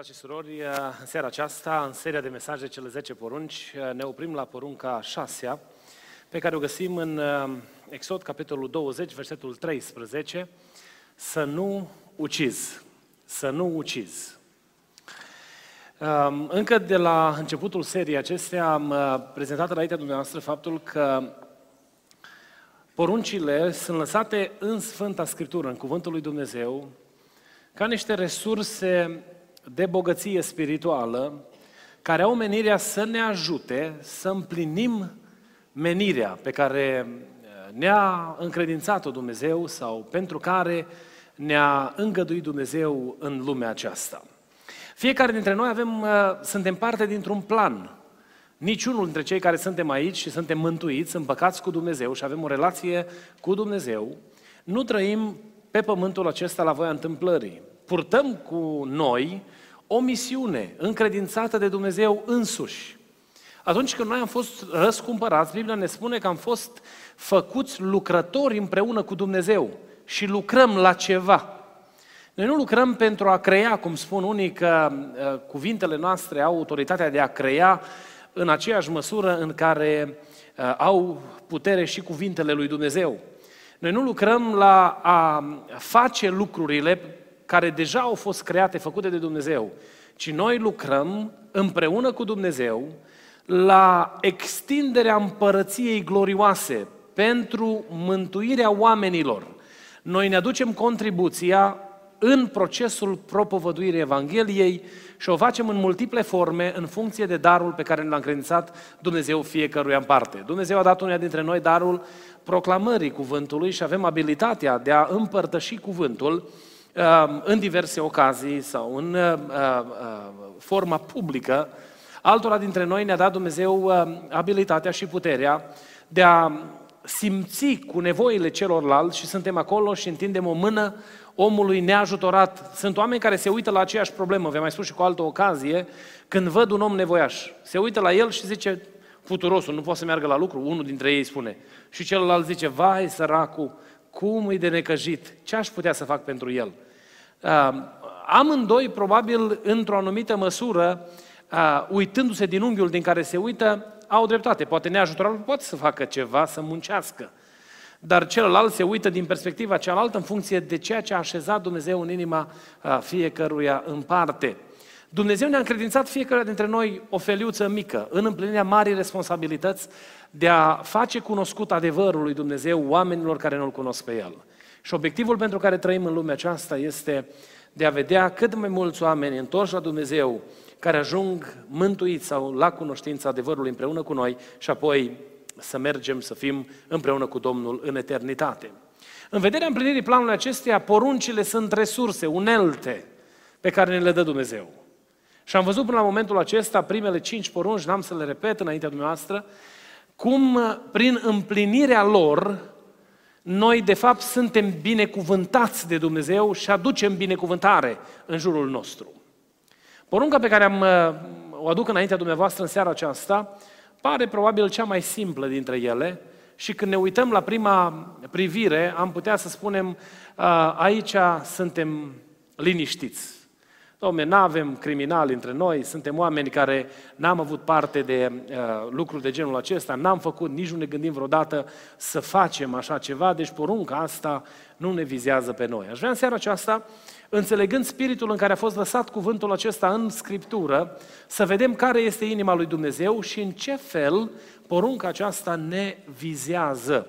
Frate și surori, în seara aceasta, în seria de mesaje cele 10 porunci, ne oprim la porunca 6 pe care o găsim în uh, Exod, capitolul 20, versetul 13, să nu ucizi, să nu ucizi. Um, încă de la începutul seriei acestea am uh, prezentat înaintea dumneavoastră faptul că poruncile sunt lăsate în Sfânta Scriptură, în Cuvântul lui Dumnezeu, ca niște resurse de bogăție spirituală care au menirea să ne ajute să împlinim menirea pe care uh, ne-a încredințat-o Dumnezeu sau pentru care ne-a îngăduit Dumnezeu în lumea aceasta. Fiecare dintre noi avem, uh, suntem parte dintr-un plan. Niciunul dintre cei care suntem aici și suntem mântuiți, împăcați cu Dumnezeu și avem o relație cu Dumnezeu, nu trăim pe pământul acesta la voia întâmplării. Purtăm cu noi o misiune încredințată de Dumnezeu însuși. Atunci când noi am fost răscumpărați, Biblia ne spune că am fost făcuți lucrători împreună cu Dumnezeu și lucrăm la ceva. Noi nu lucrăm pentru a crea, cum spun unii, că uh, cuvintele noastre au autoritatea de a crea în aceeași măsură în care uh, au putere și cuvintele lui Dumnezeu. Noi nu lucrăm la a face lucrurile care deja au fost create, făcute de Dumnezeu, ci noi lucrăm împreună cu Dumnezeu la extinderea împărăției glorioase pentru mântuirea oamenilor. Noi ne aducem contribuția în procesul propovăduirii Evangheliei și o facem în multiple forme în funcție de darul pe care l-a încredințat Dumnezeu fiecăruia în parte. Dumnezeu a dat uneia dintre noi darul proclamării cuvântului și avem abilitatea de a împărtăși cuvântul Um, în diverse ocazii sau în uh, uh, forma publică, altora dintre noi ne-a dat Dumnezeu um, abilitatea și puterea de a simți cu nevoile celorlalți și suntem acolo și întindem o mână omului neajutorat. Sunt oameni care se uită la aceeași problemă, v-am mai spus și cu altă ocazie, când văd un om nevoiaș. Se uită la el și zice, futurosul, nu poate să meargă la lucru, unul dintre ei spune. Și celălalt zice, vai săracul, cum e de necăjit, ce aș putea să fac pentru el? Uh, amândoi, probabil, într-o anumită măsură, uh, uitându-se din unghiul din care se uită, au dreptate. Poate neajutorul poate să facă ceva, să muncească. Dar celălalt se uită din perspectiva cealaltă în funcție de ceea ce a așezat Dumnezeu în inima uh, fiecăruia în parte. Dumnezeu ne-a încredințat fiecare dintre noi o feliuță mică în împlinirea marii responsabilități de a face cunoscut adevărul lui Dumnezeu oamenilor care nu-L cunosc pe El. Și obiectivul pentru care trăim în lumea aceasta este de a vedea cât mai mulți oameni întorși la Dumnezeu, care ajung mântuiți sau la cunoștința adevărului împreună cu noi și apoi să mergem să fim împreună cu Domnul în eternitate. În vederea împlinirii planului acesteia, poruncile sunt resurse, unelte pe care ne le dă Dumnezeu. Și am văzut până la momentul acesta primele cinci porunci, n-am să le repet înaintea dumneavoastră, cum prin împlinirea lor noi de fapt suntem binecuvântați de Dumnezeu și aducem binecuvântare în jurul nostru. Porunca pe care am, o aduc înaintea dumneavoastră în seara aceasta pare probabil cea mai simplă dintre ele și când ne uităm la prima privire am putea să spunem aici suntem liniștiți. Dom'le, nu avem criminali între noi, suntem oameni care n-am avut parte de uh, lucruri de genul acesta, n-am făcut, nici nu ne gândim vreodată să facem așa ceva, deci porunca asta nu ne vizează pe noi. Aș vrea în seara aceasta, înțelegând spiritul în care a fost lăsat cuvântul acesta în Scriptură, să vedem care este inima lui Dumnezeu și în ce fel porunca aceasta ne vizează.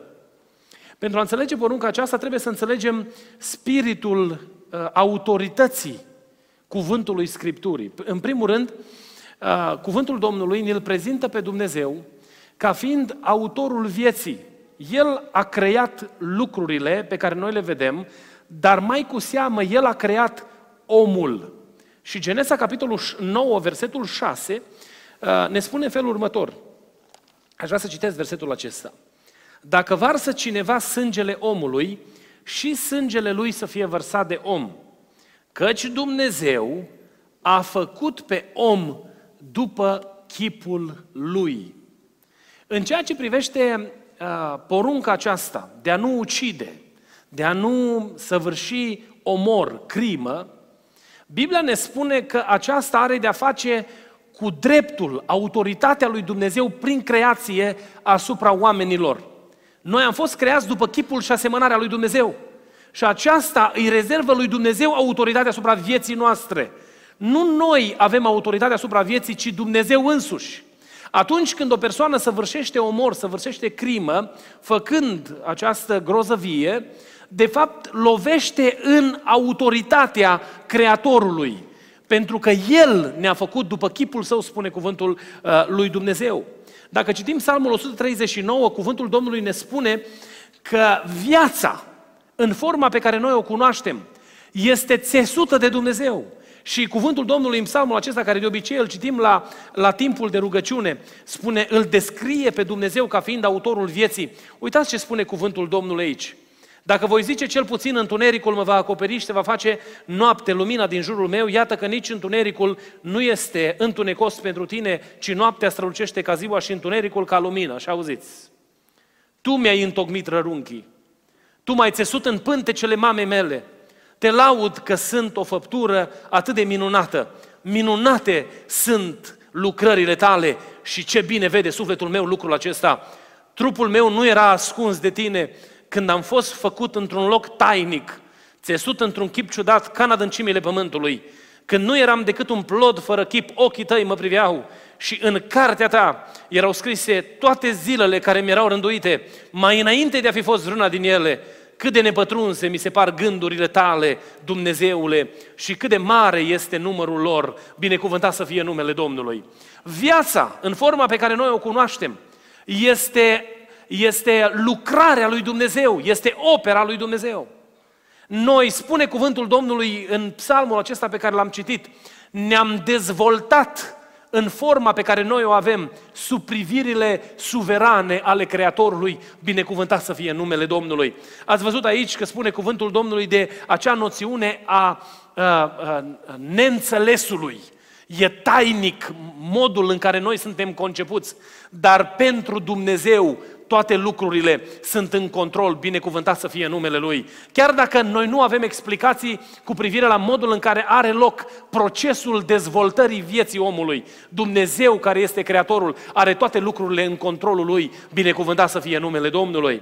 Pentru a înțelege porunca aceasta trebuie să înțelegem spiritul uh, autorității cuvântului Scripturii. În primul rând, uh, cuvântul Domnului ne-l prezintă pe Dumnezeu ca fiind autorul vieții. El a creat lucrurile pe care noi le vedem, dar mai cu seamă, El a creat omul. Și Genesa, capitolul 9, versetul 6, uh, ne spune în felul următor. Aș vrea să citesc versetul acesta. Dacă varsă cineva sângele omului, și sângele lui să fie vărsat de om. Căci Dumnezeu a făcut pe om după chipul lui. În ceea ce privește uh, porunca aceasta de a nu ucide, de a nu săvârși omor, crimă, Biblia ne spune că aceasta are de a face cu dreptul, autoritatea lui Dumnezeu prin creație asupra oamenilor. Noi am fost creați după chipul și asemănarea lui Dumnezeu. Și aceasta îi rezervă lui Dumnezeu autoritatea asupra vieții noastre. Nu noi avem autoritatea asupra vieții, ci Dumnezeu însuși. Atunci când o persoană săvârșește omor, săvârșește crimă, făcând această grozăvie, de fapt lovește în autoritatea Creatorului. Pentru că El ne-a făcut după chipul său, spune cuvântul uh, lui Dumnezeu. Dacă citim Psalmul 139, cuvântul Domnului ne spune că viața, în forma pe care noi o cunoaștem, este țesută de Dumnezeu. Și cuvântul Domnului în psalmul acesta, care de obicei îl citim la, la timpul de rugăciune, spune, îl descrie pe Dumnezeu ca fiind autorul vieții. Uitați ce spune cuvântul Domnului aici. Dacă voi zice cel puțin întunericul mă va acoperi și se va face noapte lumina din jurul meu, iată că nici întunericul nu este întunecos pentru tine, ci noaptea strălucește ca ziua și întunericul ca lumină. Și auziți, tu mi-ai întocmit rărunchii, tu m-ai țesut în pântecele mamei mele, te laud că sunt o făptură atât de minunată. Minunate sunt lucrările tale și ce bine vede sufletul meu lucrul acesta. Trupul meu nu era ascuns de tine când am fost făcut într-un loc tainic, țesut într-un chip ciudat ca în adâncimile pământului. Când nu eram decât un plod fără chip, ochii tăi mă priveau și în cartea ta erau scrise toate zilele care mi erau rânduite, mai înainte de a fi fost vreuna din ele, cât de nepătrunse mi se par gândurile tale, Dumnezeule, și cât de mare este numărul lor, binecuvântat să fie numele Domnului. Viața, în forma pe care noi o cunoaștem, este, este lucrarea lui Dumnezeu, este opera lui Dumnezeu. Noi, spune cuvântul Domnului în psalmul acesta pe care l-am citit, ne-am dezvoltat în forma pe care noi o avem, sub privirile suverane ale Creatorului, binecuvântat să fie numele Domnului. Ați văzut aici că spune cuvântul Domnului de acea noțiune a, a, a neînțelesului. E tainic modul în care noi suntem concepuți, dar pentru Dumnezeu toate lucrurile sunt în control, binecuvântat să fie numele Lui. Chiar dacă noi nu avem explicații cu privire la modul în care are loc procesul dezvoltării vieții omului, Dumnezeu care este Creatorul are toate lucrurile în controlul Lui, binecuvântat să fie numele Domnului.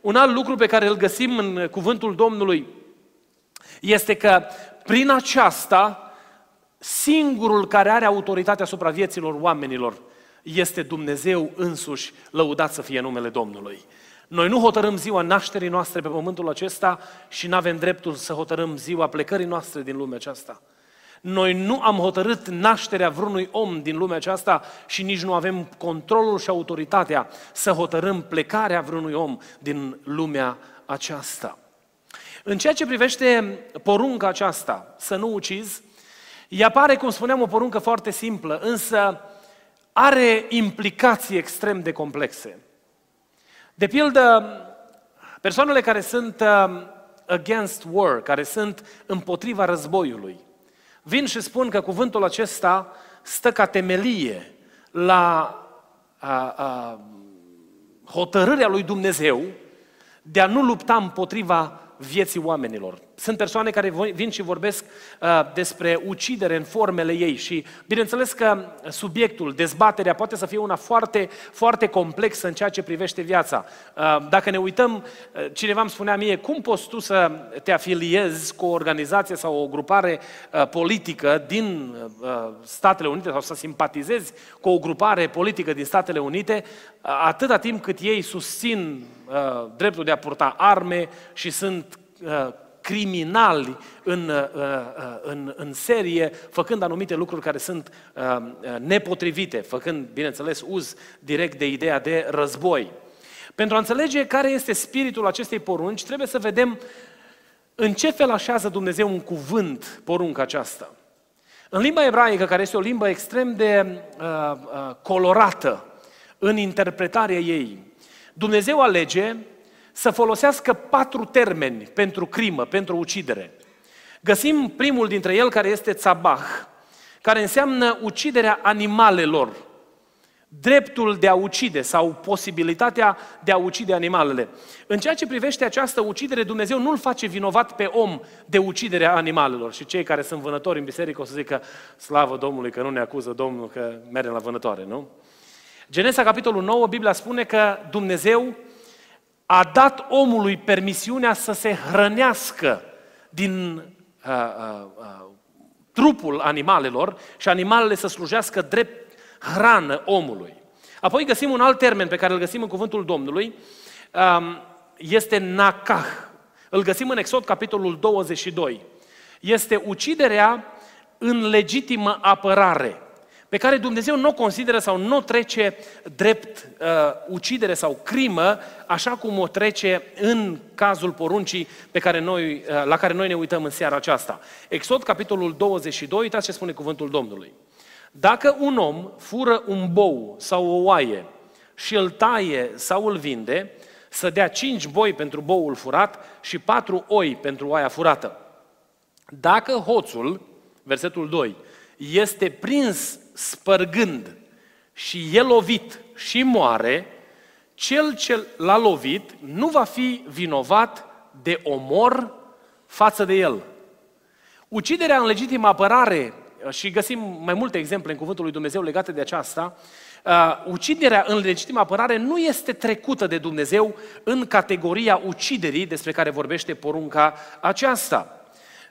Un alt lucru pe care îl găsim în cuvântul Domnului este că prin aceasta singurul care are autoritatea asupra vieților oamenilor este Dumnezeu însuși, lăudat să fie numele Domnului. Noi nu hotărâm ziua nașterii noastre pe pământul acesta și nu avem dreptul să hotărâm ziua plecării noastre din lumea aceasta. Noi nu am hotărât nașterea vreunui om din lumea aceasta și nici nu avem controlul și autoritatea să hotărâm plecarea vreunui om din lumea aceasta. În ceea ce privește porunca aceasta, să nu ucizi, ea pare, cum spuneam, o poruncă foarte simplă, însă are implicații extrem de complexe. De pildă, persoanele care sunt um, against war, care sunt împotriva războiului, vin și spun că cuvântul acesta stă ca temelie la a, a, hotărârea lui Dumnezeu de a nu lupta împotriva vieții oamenilor. Sunt persoane care vin și vorbesc uh, despre ucidere în formele ei și bineînțeles că subiectul, dezbaterea poate să fie una foarte, foarte complexă în ceea ce privește viața. Uh, dacă ne uităm, uh, cineva îmi spunea mie, cum poți tu să te afiliezi cu o organizație sau o grupare uh, politică din uh, Statele Unite sau să simpatizezi cu o grupare politică din Statele Unite uh, atâta timp cât ei susțin uh, dreptul de a purta arme și sunt uh, criminali în, uh, uh, în, în serie, făcând anumite lucruri care sunt uh, nepotrivite, făcând, bineînțeles, uz direct de ideea de război. Pentru a înțelege care este spiritul acestei porunci, trebuie să vedem în ce fel așează Dumnezeu un cuvânt porunca aceasta. În limba ebraică, care este o limbă extrem de uh, uh, colorată în interpretarea ei, Dumnezeu alege să folosească patru termeni pentru crimă, pentru ucidere. Găsim primul dintre el care este țabah, care înseamnă uciderea animalelor, dreptul de a ucide sau posibilitatea de a ucide animalele. În ceea ce privește această ucidere, Dumnezeu nu-l face vinovat pe om de uciderea animalelor. Și cei care sunt vânători în biserică o să zică, slavă Domnului că nu ne acuză Domnul că mergem la vânătoare, nu? Genesa, capitolul 9, Biblia spune că Dumnezeu a dat omului permisiunea să se hrănească din uh, uh, uh, trupul animalelor și animalele să slujească drept hrană omului. Apoi găsim un alt termen pe care îl găsim în cuvântul Domnului, um, este nakah. Îl găsim în Exod, capitolul 22. Este uciderea în legitimă apărare pe care Dumnezeu nu o consideră sau nu o trece drept uh, ucidere sau crimă, așa cum o trece în cazul poruncii pe care noi, uh, la care noi ne uităm în seara aceasta. Exod, capitolul 22, uitați ce spune cuvântul Domnului. Dacă un om fură un bou sau o oaie și îl taie sau îl vinde, să dea cinci boi pentru boul furat și patru oi pentru oaia furată. Dacă hoțul, versetul 2, este prins spărgând și e lovit și moare, cel ce l-a lovit nu va fi vinovat de omor față de el. Uciderea în legitimă apărare, și găsim mai multe exemple în Cuvântul lui Dumnezeu legate de aceasta, uh, uciderea în legitimă apărare nu este trecută de Dumnezeu în categoria uciderii despre care vorbește porunca aceasta.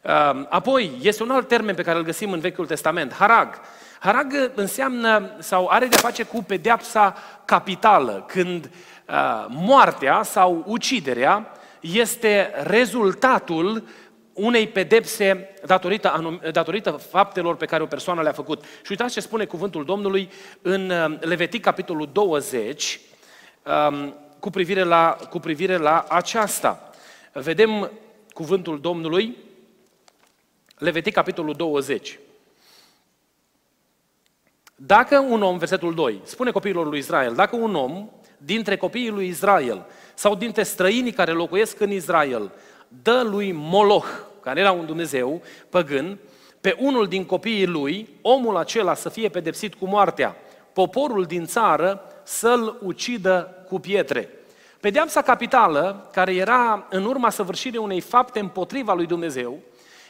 Uh, apoi, este un alt termen pe care îl găsim în Vechiul Testament, harag. Harag înseamnă sau are de-a face cu pedeapsa capitală, când uh, moartea sau uciderea este rezultatul unei pedepse datorită, anum, datorită faptelor pe care o persoană le-a făcut. Și uitați ce spune cuvântul Domnului în uh, Levitic, capitolul 20, um, cu privire la, cu privire la aceasta. Vedem cuvântul Domnului, Levitic, capitolul 20. Dacă un om, versetul 2, spune copiilor lui Israel, dacă un om dintre copiii lui Israel sau dintre străinii care locuiesc în Israel dă lui Moloch, care era un Dumnezeu păgân, pe unul din copiii lui, omul acela să fie pedepsit cu moartea, poporul din țară să-l ucidă cu pietre. Pedeapsa capitală, care era în urma săvârșirii unei fapte împotriva lui Dumnezeu,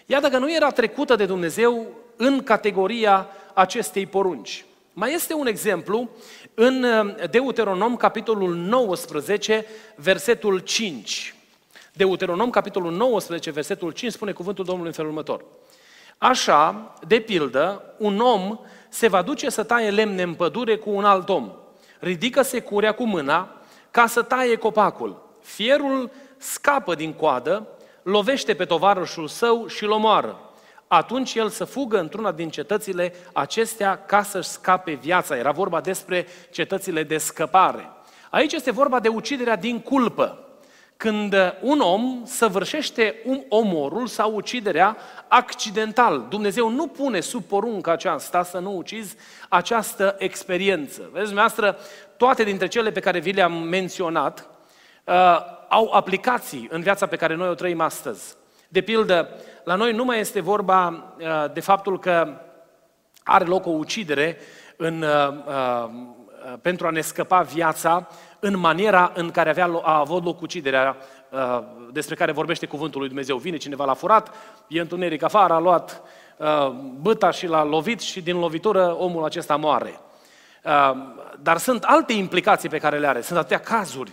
iată că nu era trecută de Dumnezeu în categoria acestei porunci. Mai este un exemplu în uh, Deuteronom, capitolul 19, versetul 5. Deuteronom, capitolul 19, versetul 5, spune cuvântul Domnului în felul următor. Așa, de pildă, un om se va duce să taie lemne în pădure cu un alt om. Ridică securea cu mâna ca să taie copacul. Fierul scapă din coadă, lovește pe tovarășul său și îl omoară atunci el să fugă într-una din cetățile acestea ca să-și scape viața. Era vorba despre cetățile de scăpare. Aici este vorba de uciderea din culpă. Când un om săvârșește un omorul sau uciderea accidental. Dumnezeu nu pune sub poruncă aceasta să nu ucizi această experiență. Vedeți, dumneavoastră, toate dintre cele pe care vi le-am menționat uh, au aplicații în viața pe care noi o trăim astăzi. De pildă, la noi nu mai este vorba uh, de faptul că are loc o ucidere în, uh, uh, pentru a ne scăpa viața în maniera în care avea, a avut loc uciderea despre care vorbește cuvântul lui Dumnezeu. Vine cineva la furat, e întuneric afară, a luat băta și l-a lovit și din lovitură omul acesta moare. Dar sunt alte implicații pe care le are. Sunt atâtea cazuri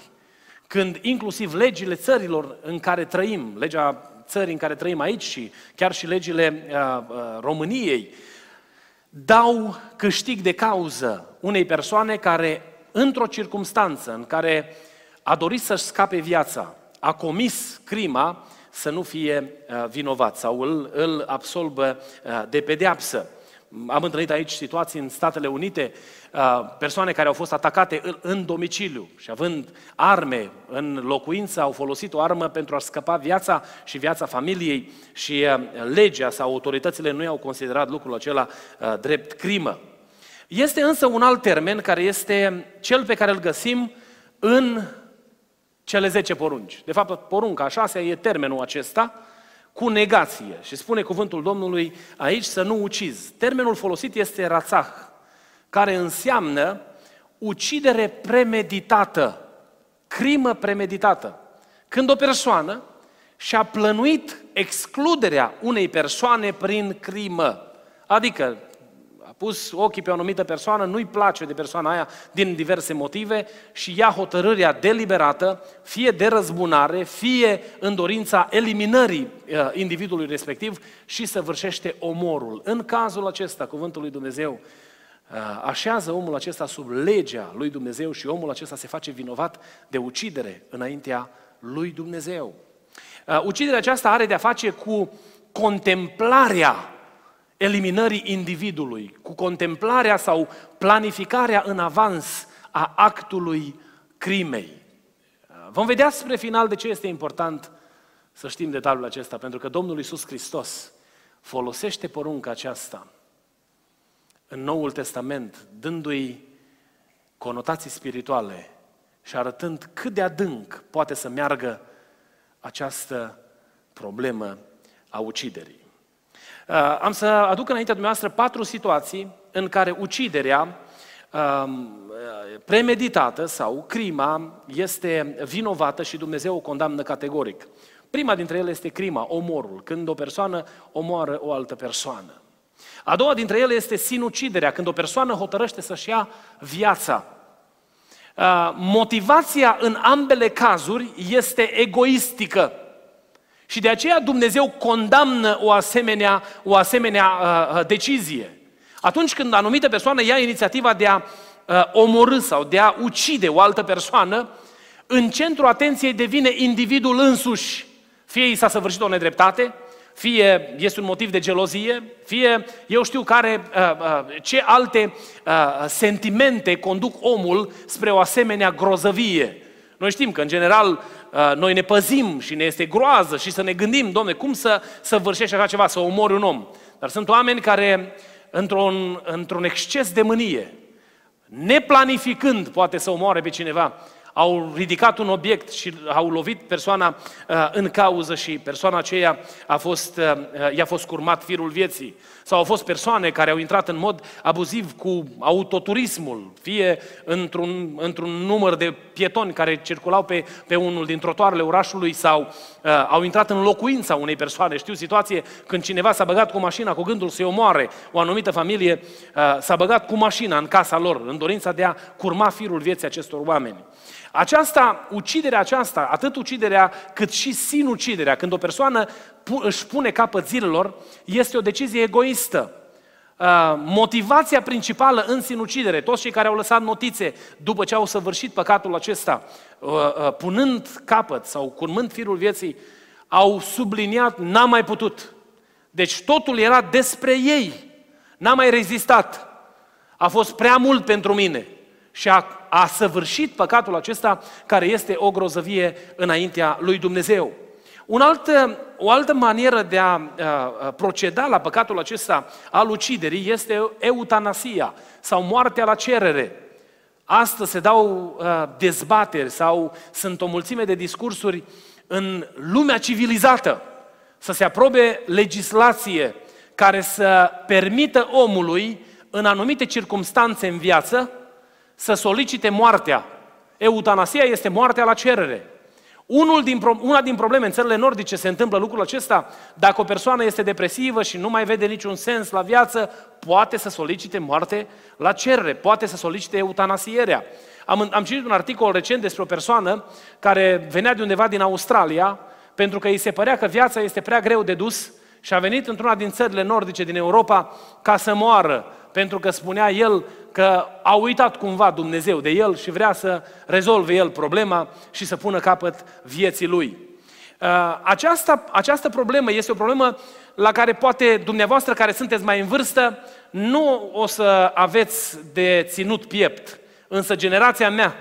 când inclusiv legile țărilor în care trăim, legea țării în care trăim aici și chiar și legile uh, uh, României, dau câștig de cauză unei persoane care, într-o circunstanță în care a dorit să-și scape viața, a comis crima, să nu fie uh, vinovat sau îl, îl absolbă uh, de pedeapsă. Am întâlnit aici situații în Statele Unite, uh, persoane care au fost atacate în domiciliu și având arme în locuință, au folosit o armă pentru a scăpa viața și viața familiei și uh, legea sau autoritățile nu i-au considerat lucrul acela uh, drept crimă. Este însă un alt termen care este cel pe care îl găsim în cele 10 porunci. De fapt, porunca a șasea e termenul acesta, cu negație. Și spune cuvântul Domnului aici să nu ucizi. Termenul folosit este rațah, care înseamnă ucidere premeditată, crimă premeditată. Când o persoană și-a plănuit excluderea unei persoane prin crimă, adică pus ochii pe o anumită persoană, nu-i place de persoana aia din diverse motive și ia hotărârea deliberată, fie de răzbunare, fie în dorința eliminării uh, individului respectiv și săvârșește omorul. În cazul acesta, cuvântul lui Dumnezeu uh, așează omul acesta sub legea lui Dumnezeu și omul acesta se face vinovat de ucidere înaintea lui Dumnezeu. Uh, uciderea aceasta are de-a face cu contemplarea eliminării individului, cu contemplarea sau planificarea în avans a actului crimei. Vom vedea spre final de ce este important să știm detaliul acesta, pentru că Domnul Iisus Hristos folosește porunca aceasta în Noul Testament, dându-i conotații spirituale și arătând cât de adânc poate să meargă această problemă a uciderii. Uh, am să aduc înaintea dumneavoastră patru situații în care uciderea um, premeditată sau crima este vinovată și Dumnezeu o condamnă categoric. Prima dintre ele este crima, omorul, când o persoană omoară o altă persoană. A doua dintre ele este sinuciderea, când o persoană hotărăște să-și ia viața. Uh, motivația în ambele cazuri este egoistică. Și de aceea Dumnezeu condamnă o asemenea, o asemenea uh, uh, decizie. Atunci când anumită persoană ia inițiativa de a uh, omorâ sau de a ucide o altă persoană, în centrul atenției devine individul însuși. Fie i s-a săvârșit o nedreptate, fie este un motiv de gelozie, fie eu știu care, uh, uh, ce alte uh, sentimente conduc omul spre o asemenea grozăvie. Noi știm că, în general, Uh, noi ne păzim și ne este groază și să ne gândim, domne, cum să, să vârșești așa ceva, să omori un om. Dar sunt oameni care, într-un, într-un exces de mânie, neplanificând, poate să omoare pe cineva, au ridicat un obiect și au lovit persoana uh, în cauză și persoana aceea a fost, uh, uh, i-a fost curmat firul vieții. Sau au fost persoane care au intrat în mod abuziv cu autoturismul, fie într-un, într-un număr de pietoni care circulau pe, pe unul din trotuarele orașului sau uh, au intrat în locuința unei persoane. Știu situație când cineva s-a băgat cu mașina cu gândul să-i omoare o anumită familie, uh, s-a băgat cu mașina în casa lor, în dorința de a curma firul vieții acestor oameni. Aceasta, uciderea aceasta, atât uciderea cât și sinuciderea, când o persoană își pune capăt zilelor, este o decizie egoistă. Uh, motivația principală în sinucidere, toți cei care au lăsat notițe după ce au săvârșit păcatul acesta, uh, uh, punând capăt sau curmând firul vieții, au subliniat, n-am mai putut. Deci totul era despre ei. N-am mai rezistat. A fost prea mult pentru mine și a, a săvârșit păcatul acesta care este o grozăvie înaintea lui Dumnezeu. Un alt, o altă manieră de a, a proceda la păcatul acesta al uciderii este eutanasia sau moartea la cerere. Astăzi se dau a, dezbateri sau sunt o mulțime de discursuri în lumea civilizată să se aprobe legislație care să permită omului în anumite circunstanțe în viață să solicite moartea. Eutanasia este moartea la cerere. Unul din, una din probleme în țările nordice se întâmplă lucrul acesta, dacă o persoană este depresivă și nu mai vede niciun sens la viață, poate să solicite moarte la cerere, poate să solicite eutanasierea. Am, am citit un articol recent despre o persoană care venea de undeva din Australia, pentru că îi se părea că viața este prea greu de dus și a venit într-una din țările nordice din Europa ca să moară, pentru că spunea el că a uitat cumva Dumnezeu de el și vrea să rezolve el problema și să pună capăt vieții lui. Uh, această, această problemă este o problemă la care poate dumneavoastră care sunteți mai în vârstă nu o să aveți de ținut piept. Însă generația mea,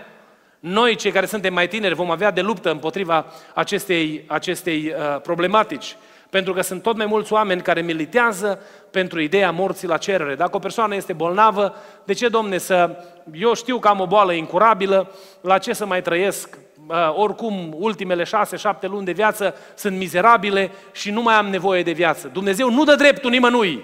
noi cei care suntem mai tineri vom avea de luptă împotriva acestei, acestei uh, problematici. Pentru că sunt tot mai mulți oameni care militează pentru ideea morții la cerere. Dacă o persoană este bolnavă, de ce, domne, să... Eu știu că am o boală incurabilă, la ce să mai trăiesc? Uh, oricum, ultimele șase, șapte luni de viață sunt mizerabile și nu mai am nevoie de viață. Dumnezeu nu dă dreptul nimănui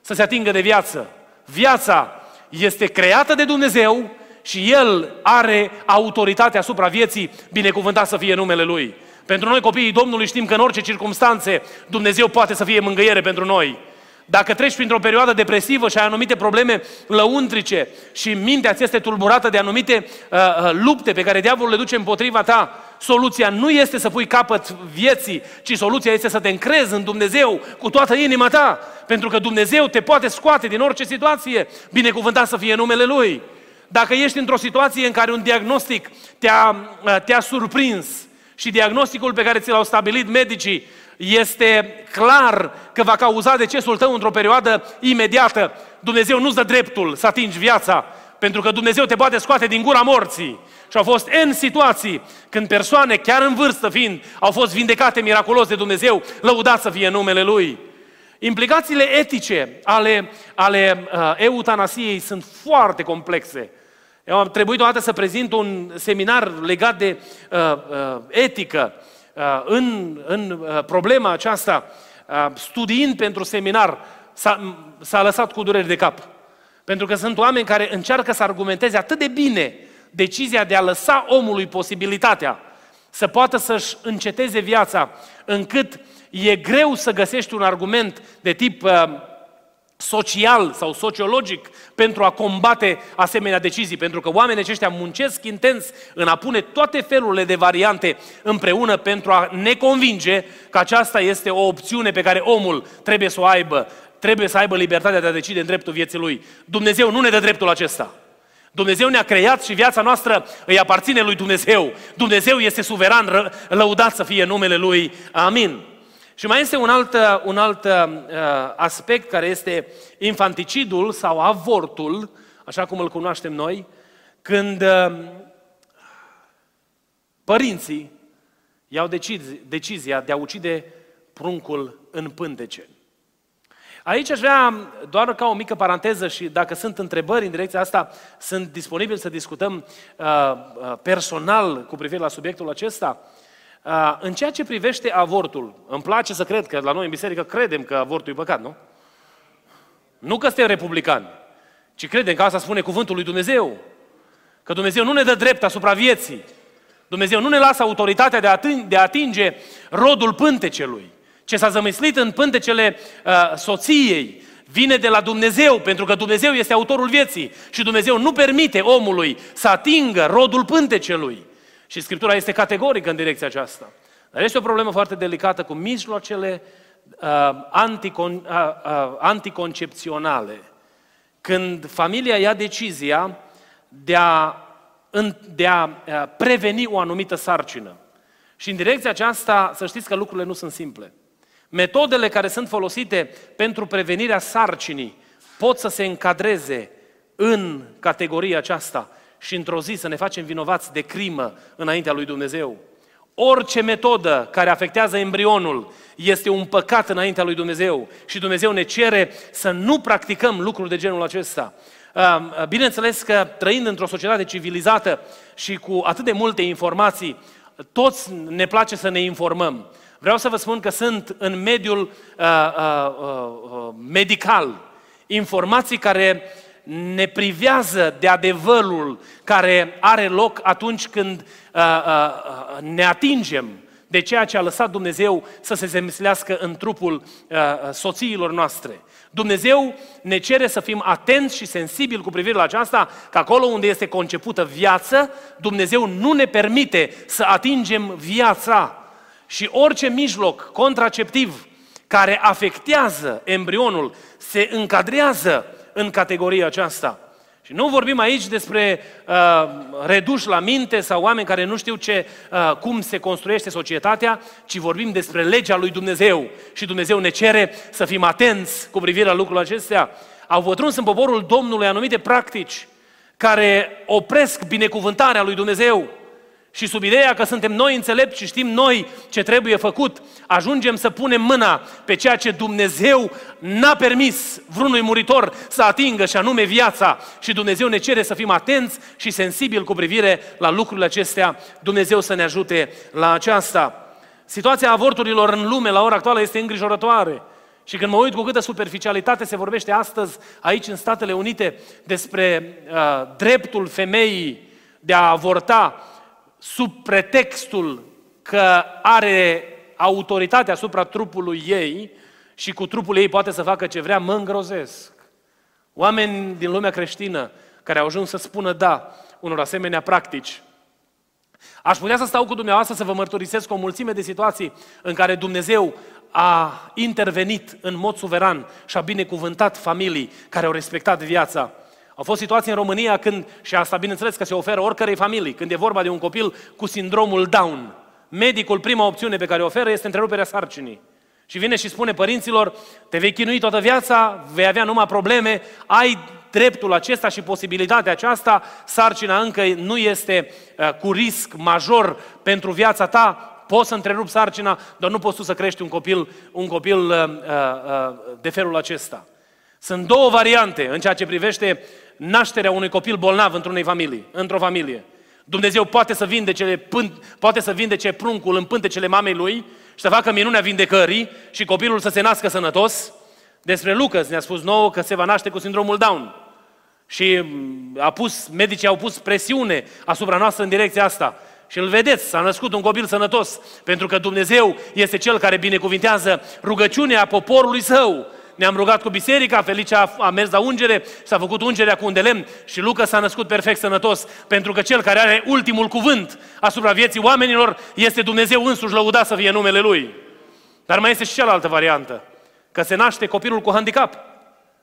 să se atingă de viață. Viața este creată de Dumnezeu și El are autoritatea asupra vieții, binecuvântat să fie numele Lui. Pentru noi copiii Domnului știm că în orice circunstanțe Dumnezeu poate să fie mângâiere pentru noi. Dacă treci printr-o perioadă depresivă și ai anumite probleme lăuntrice și mintea ți este tulburată de anumite uh, uh, lupte pe care diavolul le duce împotriva ta, soluția nu este să pui capăt vieții, ci soluția este să te încrezi în Dumnezeu cu toată inima ta, pentru că Dumnezeu te poate scoate din orice situație, binecuvântat să fie numele Lui. Dacă ești într-o situație în care un diagnostic te-a, uh, te-a surprins și diagnosticul pe care ți l-au stabilit medicii este clar că va cauza decesul tău într-o perioadă imediată, Dumnezeu nu-ți dă dreptul să atingi viața, pentru că Dumnezeu te poate scoate din gura morții. Și au fost în situații când persoane, chiar în vârstă fiind, au fost vindecate miraculos de Dumnezeu, lăudați să fie numele Lui. Implicațiile etice ale, ale uh, eutanasiei sunt foarte complexe. Eu am trebuit o dată să prezint un seminar legat de uh, uh, etică uh, în, în uh, problema aceasta, uh, studiind pentru seminar, s-a, s-a lăsat cu dureri de cap. Pentru că sunt oameni care încearcă să argumenteze atât de bine decizia de a lăsa omului posibilitatea să poată să-și înceteze viața, încât e greu să găsești un argument de tip uh, social sau sociologic pentru a combate asemenea decizii, pentru că oamenii aceștia muncesc intens în a pune toate felurile de variante împreună pentru a ne convinge că aceasta este o opțiune pe care omul trebuie să o aibă, trebuie să aibă libertatea de a decide în dreptul vieții lui. Dumnezeu nu ne dă dreptul acesta. Dumnezeu ne-a creat și viața noastră îi aparține lui Dumnezeu. Dumnezeu este suveran, lăudat să fie numele Lui. Amin. Și mai este un alt, un alt uh, aspect care este infanticidul sau avortul, așa cum îl cunoaștem noi, când uh, părinții iau decizi, decizia de a ucide pruncul în pântece. Aici aș vrea, doar ca o mică paranteză și dacă sunt întrebări în direcția asta, sunt disponibil să discutăm uh, uh personal cu privire la subiectul acesta. În ceea ce privește avortul, îmi place să cred că la noi în biserică credem că avortul e păcat, nu? Nu că suntem republicani, ci credem că asta spune cuvântul lui Dumnezeu. Că Dumnezeu nu ne dă drept asupra vieții. Dumnezeu nu ne lasă autoritatea de a atinge, de a atinge rodul pântecelui. Ce s-a zămislit în pântecele uh, soției vine de la Dumnezeu, pentru că Dumnezeu este autorul vieții și Dumnezeu nu permite omului să atingă rodul pântecelui. Și Scriptura este categorică în direcția aceasta. Dar este o problemă foarte delicată cu mijloacele uh, anticon, uh, uh, anticoncepționale. Când familia ia decizia de a, în, de a uh, preveni o anumită sarcină. Și în direcția aceasta, să știți că lucrurile nu sunt simple. Metodele care sunt folosite pentru prevenirea sarcinii pot să se încadreze în categoria aceasta și într-o zi să ne facem vinovați de crimă înaintea lui Dumnezeu. Orice metodă care afectează embrionul este un păcat înaintea lui Dumnezeu și Dumnezeu ne cere să nu practicăm lucruri de genul acesta. Bineînțeles că trăind într-o societate civilizată și cu atât de multe informații, toți ne place să ne informăm. Vreau să vă spun că sunt în mediul uh, uh, uh, medical informații care ne privează de adevărul care are loc atunci când uh, uh, ne atingem de ceea ce a lăsat Dumnezeu să se zemeslească în trupul uh, soțiilor noastre. Dumnezeu ne cere să fim atenți și sensibili cu privire la aceasta, că acolo unde este concepută viață, Dumnezeu nu ne permite să atingem viața. Și orice mijloc contraceptiv care afectează embrionul se încadrează în categoria aceasta. Și nu vorbim aici despre uh, reduși la minte sau oameni care nu știu ce, uh, cum se construiește societatea, ci vorbim despre legea lui Dumnezeu. Și Dumnezeu ne cere să fim atenți cu privire la lucrurile acestea. Au pătruns în poporul Domnului anumite practici care opresc binecuvântarea lui Dumnezeu. Și sub ideea că suntem noi înțelepți și știm noi ce trebuie făcut, ajungem să punem mâna pe ceea ce Dumnezeu n-a permis vreunui muritor să atingă, și anume viața. Și Dumnezeu ne cere să fim atenți și sensibili cu privire la lucrurile acestea. Dumnezeu să ne ajute la aceasta. Situația avorturilor în lume la ora actuală este îngrijorătoare. Și când mă uit cu câtă superficialitate se vorbește astăzi aici în Statele Unite despre uh, dreptul femeii de a avorta, sub pretextul că are autoritate asupra trupului ei și cu trupul ei poate să facă ce vrea, mă îngrozesc. Oameni din lumea creștină care au ajuns să spună da unor asemenea practici. Aș putea să stau cu dumneavoastră să vă mărturisesc o mulțime de situații în care Dumnezeu a intervenit în mod suveran și a binecuvântat familii care au respectat viața. Au fost situații în România când, și asta bineînțeles că se oferă oricărei familii, când e vorba de un copil cu sindromul Down. Medicul, prima opțiune pe care o oferă este întreruperea sarcinii. Și vine și spune părinților, te vei chinui toată viața, vei avea numai probleme, ai dreptul acesta și posibilitatea aceasta, sarcina încă nu este uh, cu risc major pentru viața ta, poți să întrerupi sarcina, dar nu poți tu să crești un copil, un copil uh, uh, de felul acesta. Sunt două variante în ceea ce privește nașterea unui copil bolnav într-unei familii, într-o familie. Dumnezeu poate să vindece, poate să vindece pruncul în pântecele mamei lui și să facă minunea vindecării și copilul să se nască sănătos. Despre Lucas ne-a spus nouă că se va naște cu sindromul Down. Și mm, a pus, medicii au pus presiune asupra noastră în direcția asta. Și îl vedeți, s-a născut un copil sănătos, pentru că Dumnezeu este Cel care binecuvintează rugăciunea poporului său ne-am rugat cu biserica, Felicia a mers la ungere, s-a făcut ungerea cu un de lemn și Luca s-a născut perfect sănătos, pentru că cel care are ultimul cuvânt asupra vieții oamenilor este Dumnezeu însuși lăudat să fie numele Lui. Dar mai este și cealaltă variantă, că se naște copilul cu handicap.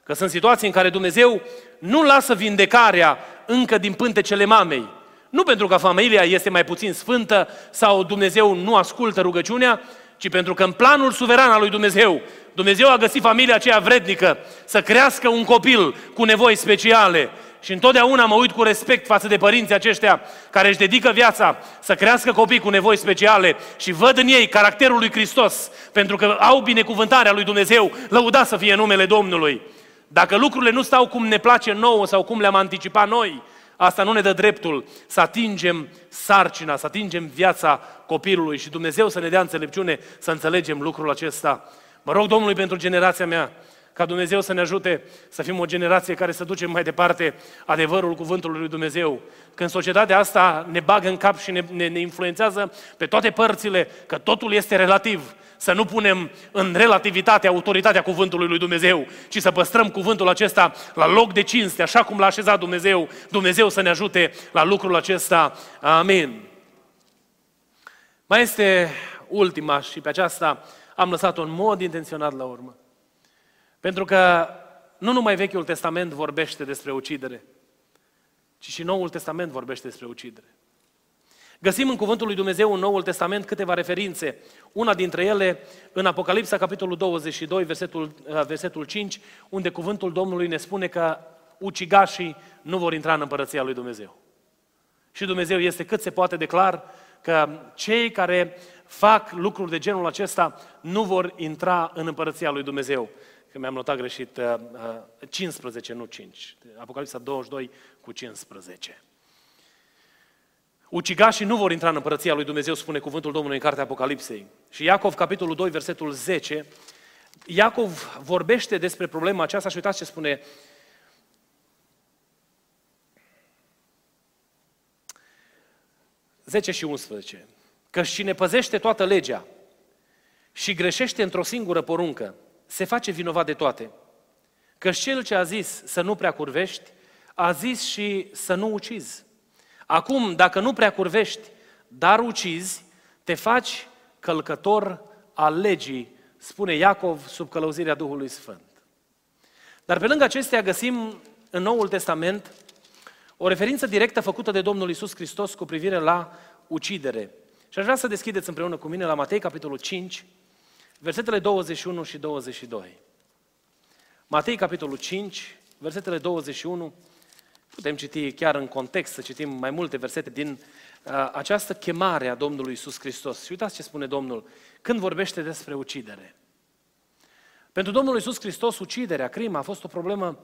Că sunt situații în care Dumnezeu nu lasă vindecarea încă din pântecele mamei. Nu pentru că familia este mai puțin sfântă sau Dumnezeu nu ascultă rugăciunea, ci pentru că în planul suveran al lui Dumnezeu, Dumnezeu a găsit familia aceea vrednică să crească un copil cu nevoi speciale. Și întotdeauna mă uit cu respect față de părinții aceștia care își dedică viața să crească copii cu nevoi speciale și văd în ei caracterul lui Hristos, pentru că au binecuvântarea lui Dumnezeu, lăuda să fie numele Domnului. Dacă lucrurile nu stau cum ne place nouă sau cum le-am anticipat noi, Asta nu ne dă dreptul să atingem sarcina, să atingem viața copilului și Dumnezeu să ne dea înțelepciune să înțelegem lucrul acesta. Mă rog Domnului pentru generația mea, ca Dumnezeu să ne ajute să fim o generație care să ducem mai departe adevărul cuvântului lui Dumnezeu. Când societatea asta ne bagă în cap și ne, ne, ne influențează pe toate părțile, că totul este relativ, să nu punem în relativitate autoritatea cuvântului lui Dumnezeu, ci să păstrăm cuvântul acesta la loc de cinste, așa cum l-a așezat Dumnezeu. Dumnezeu să ne ajute la lucrul acesta. Amin. Mai este ultima și pe aceasta am lăsat-o în mod intenționat la urmă. Pentru că nu numai Vechiul Testament vorbește despre ucidere, ci și Noul Testament vorbește despre ucidere. Găsim în Cuvântul lui Dumnezeu în Noul Testament câteva referințe. Una dintre ele în Apocalipsa, capitolul 22, versetul, uh, versetul 5, unde Cuvântul Domnului ne spune că ucigașii nu vor intra în împărăția lui Dumnezeu. Și Dumnezeu este cât se poate declar că cei care fac lucruri de genul acesta nu vor intra în împărăția lui Dumnezeu. Că mi-am notat greșit, 15, uh, uh, nu 5. Apocalipsa 22 cu 15. Ucigașii nu vor intra în împărăția lui Dumnezeu, spune cuvântul Domnului în cartea Apocalipsei. Și Iacov, capitolul 2, versetul 10, Iacov vorbește despre problema aceasta și uitați ce spune. Zece și 11. Că cine păzește toată legea și greșește într-o singură poruncă, se face vinovat de toate. Că cel ce a zis să nu prea curvești, a zis și să nu ucizi. Acum, dacă nu prea curvești, dar ucizi, te faci călcător al legii, spune Iacov sub călăuzirea Duhului Sfânt. Dar pe lângă acestea găsim în Noul Testament O referință directă făcută de Domnul Isus Hristos cu privire la ucidere. Și aș vrea să deschideți împreună cu mine la Matei, capitolul 5, versetele 21 și 22. Matei, capitolul 5, versetele 21, putem citi chiar în context, să citim mai multe versete din uh, această chemare a Domnului Isus Hristos. Și uitați ce spune Domnul când vorbește despre ucidere. Pentru Domnul Isus Hristos, uciderea, crima, a fost o problemă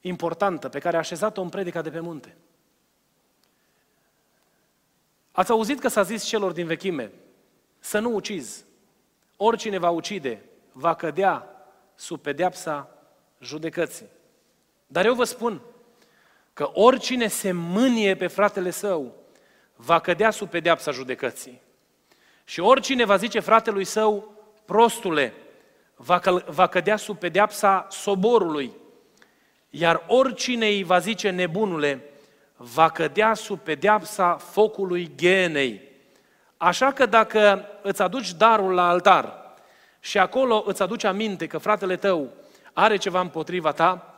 importantă pe care a așezat-o în predica de pe munte. Ați auzit că s-a zis celor din vechime să nu ucizi. Oricine va ucide va cădea sub pedeapsa judecății. Dar eu vă spun că oricine se mânie pe fratele său va cădea sub pedeapsa judecății. Și oricine va zice fratelui său, prostule, va, căl- va cădea sub pedeapsa soborului. Iar oricine îi va zice nebunule, va cădea sub pedeapsa focului genei. Așa că dacă îți aduci darul la altar și acolo îți aduci aminte că fratele tău are ceva împotriva ta,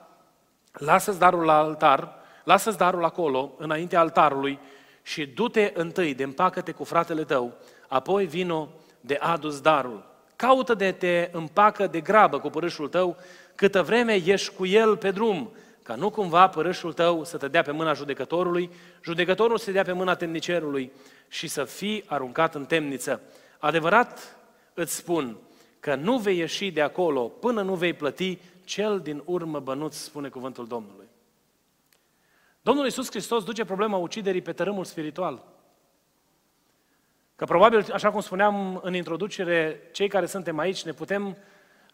lasă-ți darul la altar, lasă-ți darul acolo, înaintea altarului și du-te întâi de împacă-te cu fratele tău, apoi vino de adus darul. Caută de te împacă de grabă cu părâșul tău, câtă vreme ești cu el pe drum, ca nu cumva părâșul tău să te dea pe mâna judecătorului, judecătorul să te dea pe mâna temnicerului și să fii aruncat în temniță. Adevărat îți spun că nu vei ieși de acolo până nu vei plăti cel din urmă bănuț, spune cuvântul Domnului. Domnul Iisus Hristos duce problema uciderii pe tărâmul spiritual. Că probabil, așa cum spuneam în introducere, cei care suntem aici ne putem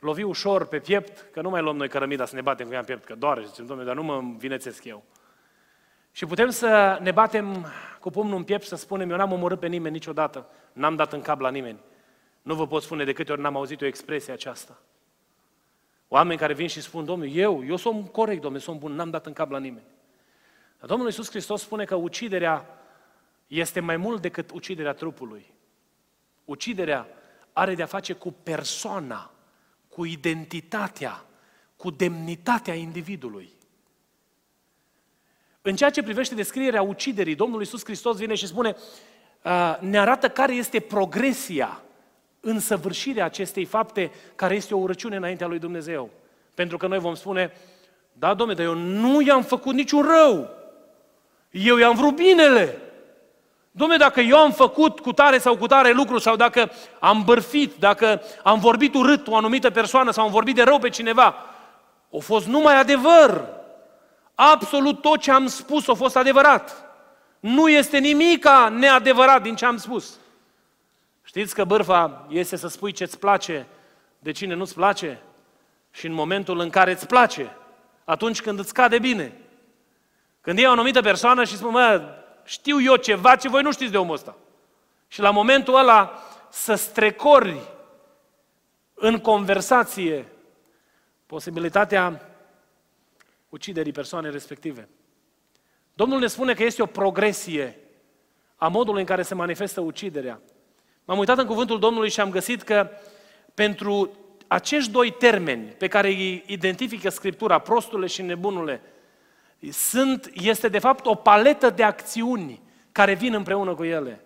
lovi ușor pe piept, că nu mai luăm noi cărămida să ne batem cu ea în piept, că doare, și zicem, domnule, dar nu mă vinețesc eu. Și putem să ne batem cu pumnul în piept și să spunem, eu n-am omorât pe nimeni niciodată, n-am dat în cap la nimeni. Nu vă pot spune de câte ori n-am auzit o expresie aceasta. Oameni care vin și spun, Domnul, eu, eu sunt corect, Domnule, sunt bun, n-am dat în cap la nimeni. Dar Domnul Iisus Hristos spune că uciderea este mai mult decât uciderea trupului. Uciderea are de-a face cu persoana, cu identitatea, cu demnitatea individului. În ceea ce privește descrierea uciderii, Domnul Iisus Hristos vine și spune, ne arată care este progresia în săvârșirea acestei fapte, care este o urăciune înaintea lui Dumnezeu. Pentru că noi vom spune, da, domne, dar eu nu i-am făcut niciun rău. Eu i-am vrut binele. Domne, dacă eu am făcut cu tare sau cu tare lucru sau dacă am bărfit, dacă am vorbit urât o anumită persoană sau am vorbit de rău pe cineva, a fost numai adevăr. Absolut tot ce am spus a fost adevărat. Nu este nimica neadevărat din ce am spus. Știți că bârfa este să spui ce-ți place de cine nu-ți place și în momentul în care îți place, atunci când îți cade bine. Când e o anumită persoană și spune, mă, știu eu ceva ce voi nu știți de omul ăsta. Și la momentul ăla să strecori în conversație posibilitatea uciderii persoanei respective. Domnul ne spune că este o progresie a modului în care se manifestă uciderea. M-am uitat în cuvântul Domnului și am găsit că pentru acești doi termeni pe care îi identifică Scriptura, prostule și nebunule, sunt, este de fapt o paletă de acțiuni care vin împreună cu ele.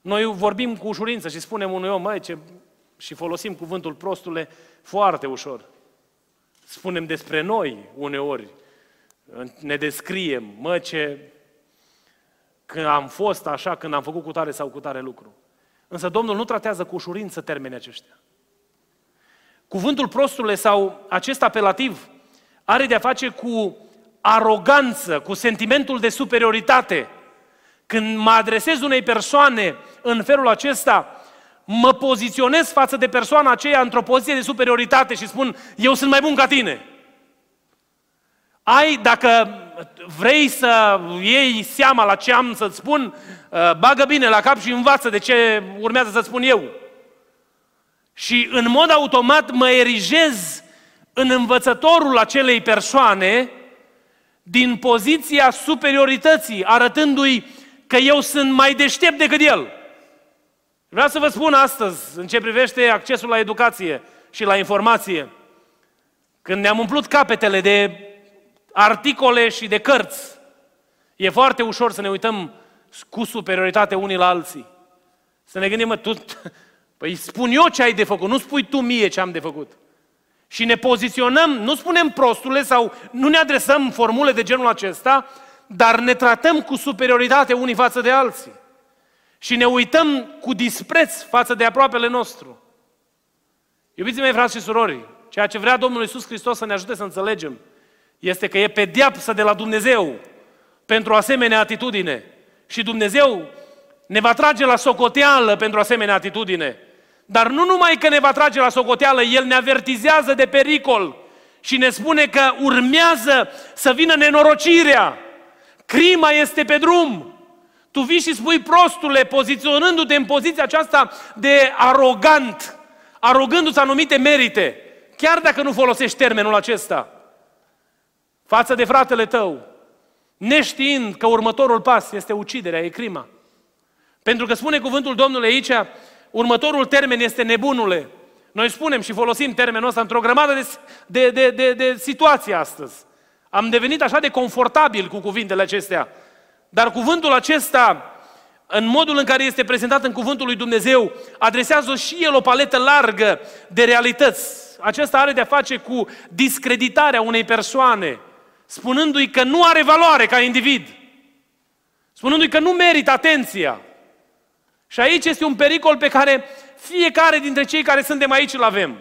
Noi vorbim cu ușurință și spunem unui om, mai ce... și folosim cuvântul prostule foarte ușor. Spunem despre noi uneori, ne descriem, mă, ce când am fost așa, când am făcut cu tare sau cu tare lucru. Însă Domnul nu tratează cu ușurință termenii aceștia. Cuvântul prostule sau acest apelativ are de-a face cu aroganță, cu sentimentul de superioritate. Când mă adresez unei persoane în felul acesta, mă poziționez față de persoana aceea într-o poziție de superioritate și spun, eu sunt mai bun ca tine. Ai, dacă vrei să iei seama la ce am să-ți spun, uh, bagă bine la cap și învață de ce urmează să spun eu. Și în mod automat mă erigez în învățătorul acelei persoane din poziția superiorității, arătându-i că eu sunt mai deștept decât el. Vreau să vă spun astăzi, în ce privește accesul la educație și la informație, când ne-am umplut capetele de articole și de cărți, E foarte ușor să ne uităm cu superioritate unii la alții. Să ne gândim, mă, tu, păi spun eu ce ai de făcut, nu spui tu mie ce am de făcut. Și ne poziționăm, nu spunem prostule sau nu ne adresăm formule de genul acesta, dar ne tratăm cu superioritate unii față de alții. Și ne uităm cu dispreț față de aproapele nostru. Iubiții mei, frați și surori, ceea ce vrea Domnul Iisus Hristos să ne ajute să înțelegem, este că e pediapsă de la Dumnezeu pentru o asemenea atitudine. Și Dumnezeu ne va trage la socoteală pentru o asemenea atitudine. Dar nu numai că ne va trage la socoteală, El ne avertizează de pericol și ne spune că urmează să vină nenorocirea. Crima este pe drum. Tu vii și spui prostule, poziționându-te în poziția aceasta de arogant, arogându-ți anumite merite, chiar dacă nu folosești termenul acesta, față de fratele tău, neștiind că următorul pas este uciderea, e crima. Pentru că spune cuvântul Domnului aici, următorul termen este nebunule. Noi spunem și folosim termenul ăsta într-o grămadă de, de, de, de, de situații astăzi. Am devenit așa de confortabil cu cuvintele acestea. Dar cuvântul acesta, în modul în care este prezentat în cuvântul lui Dumnezeu, adresează și el o paletă largă de realități. Acesta are de-a face cu discreditarea unei persoane, spunându-i că nu are valoare ca individ, spunându-i că nu merită atenția. Și aici este un pericol pe care fiecare dintre cei care suntem aici îl avem.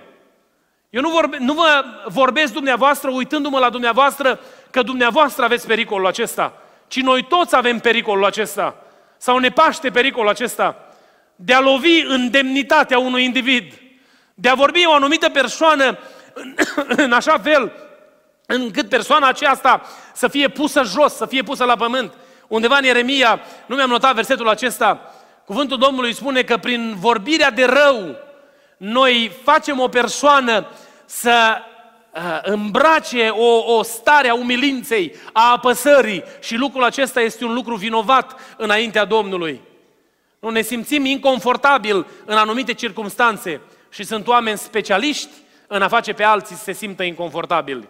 Eu nu, vorbe, nu vă vorbesc dumneavoastră uitându-mă la dumneavoastră că dumneavoastră aveți pericolul acesta, ci noi toți avem pericolul acesta. Sau ne paște pericolul acesta de a lovi în demnitatea unui individ, de a vorbi o anumită persoană în, în așa fel încât persoana aceasta să fie pusă jos, să fie pusă la pământ. Undeva în Ieremia, nu mi-am notat versetul acesta, cuvântul Domnului spune că prin vorbirea de rău, noi facem o persoană să uh, îmbrace o, o stare a umilinței, a apăsării și lucrul acesta este un lucru vinovat înaintea Domnului. Nu ne simțim inconfortabil în anumite circunstanțe și sunt oameni specialiști în a face pe alții să se simtă inconfortabili.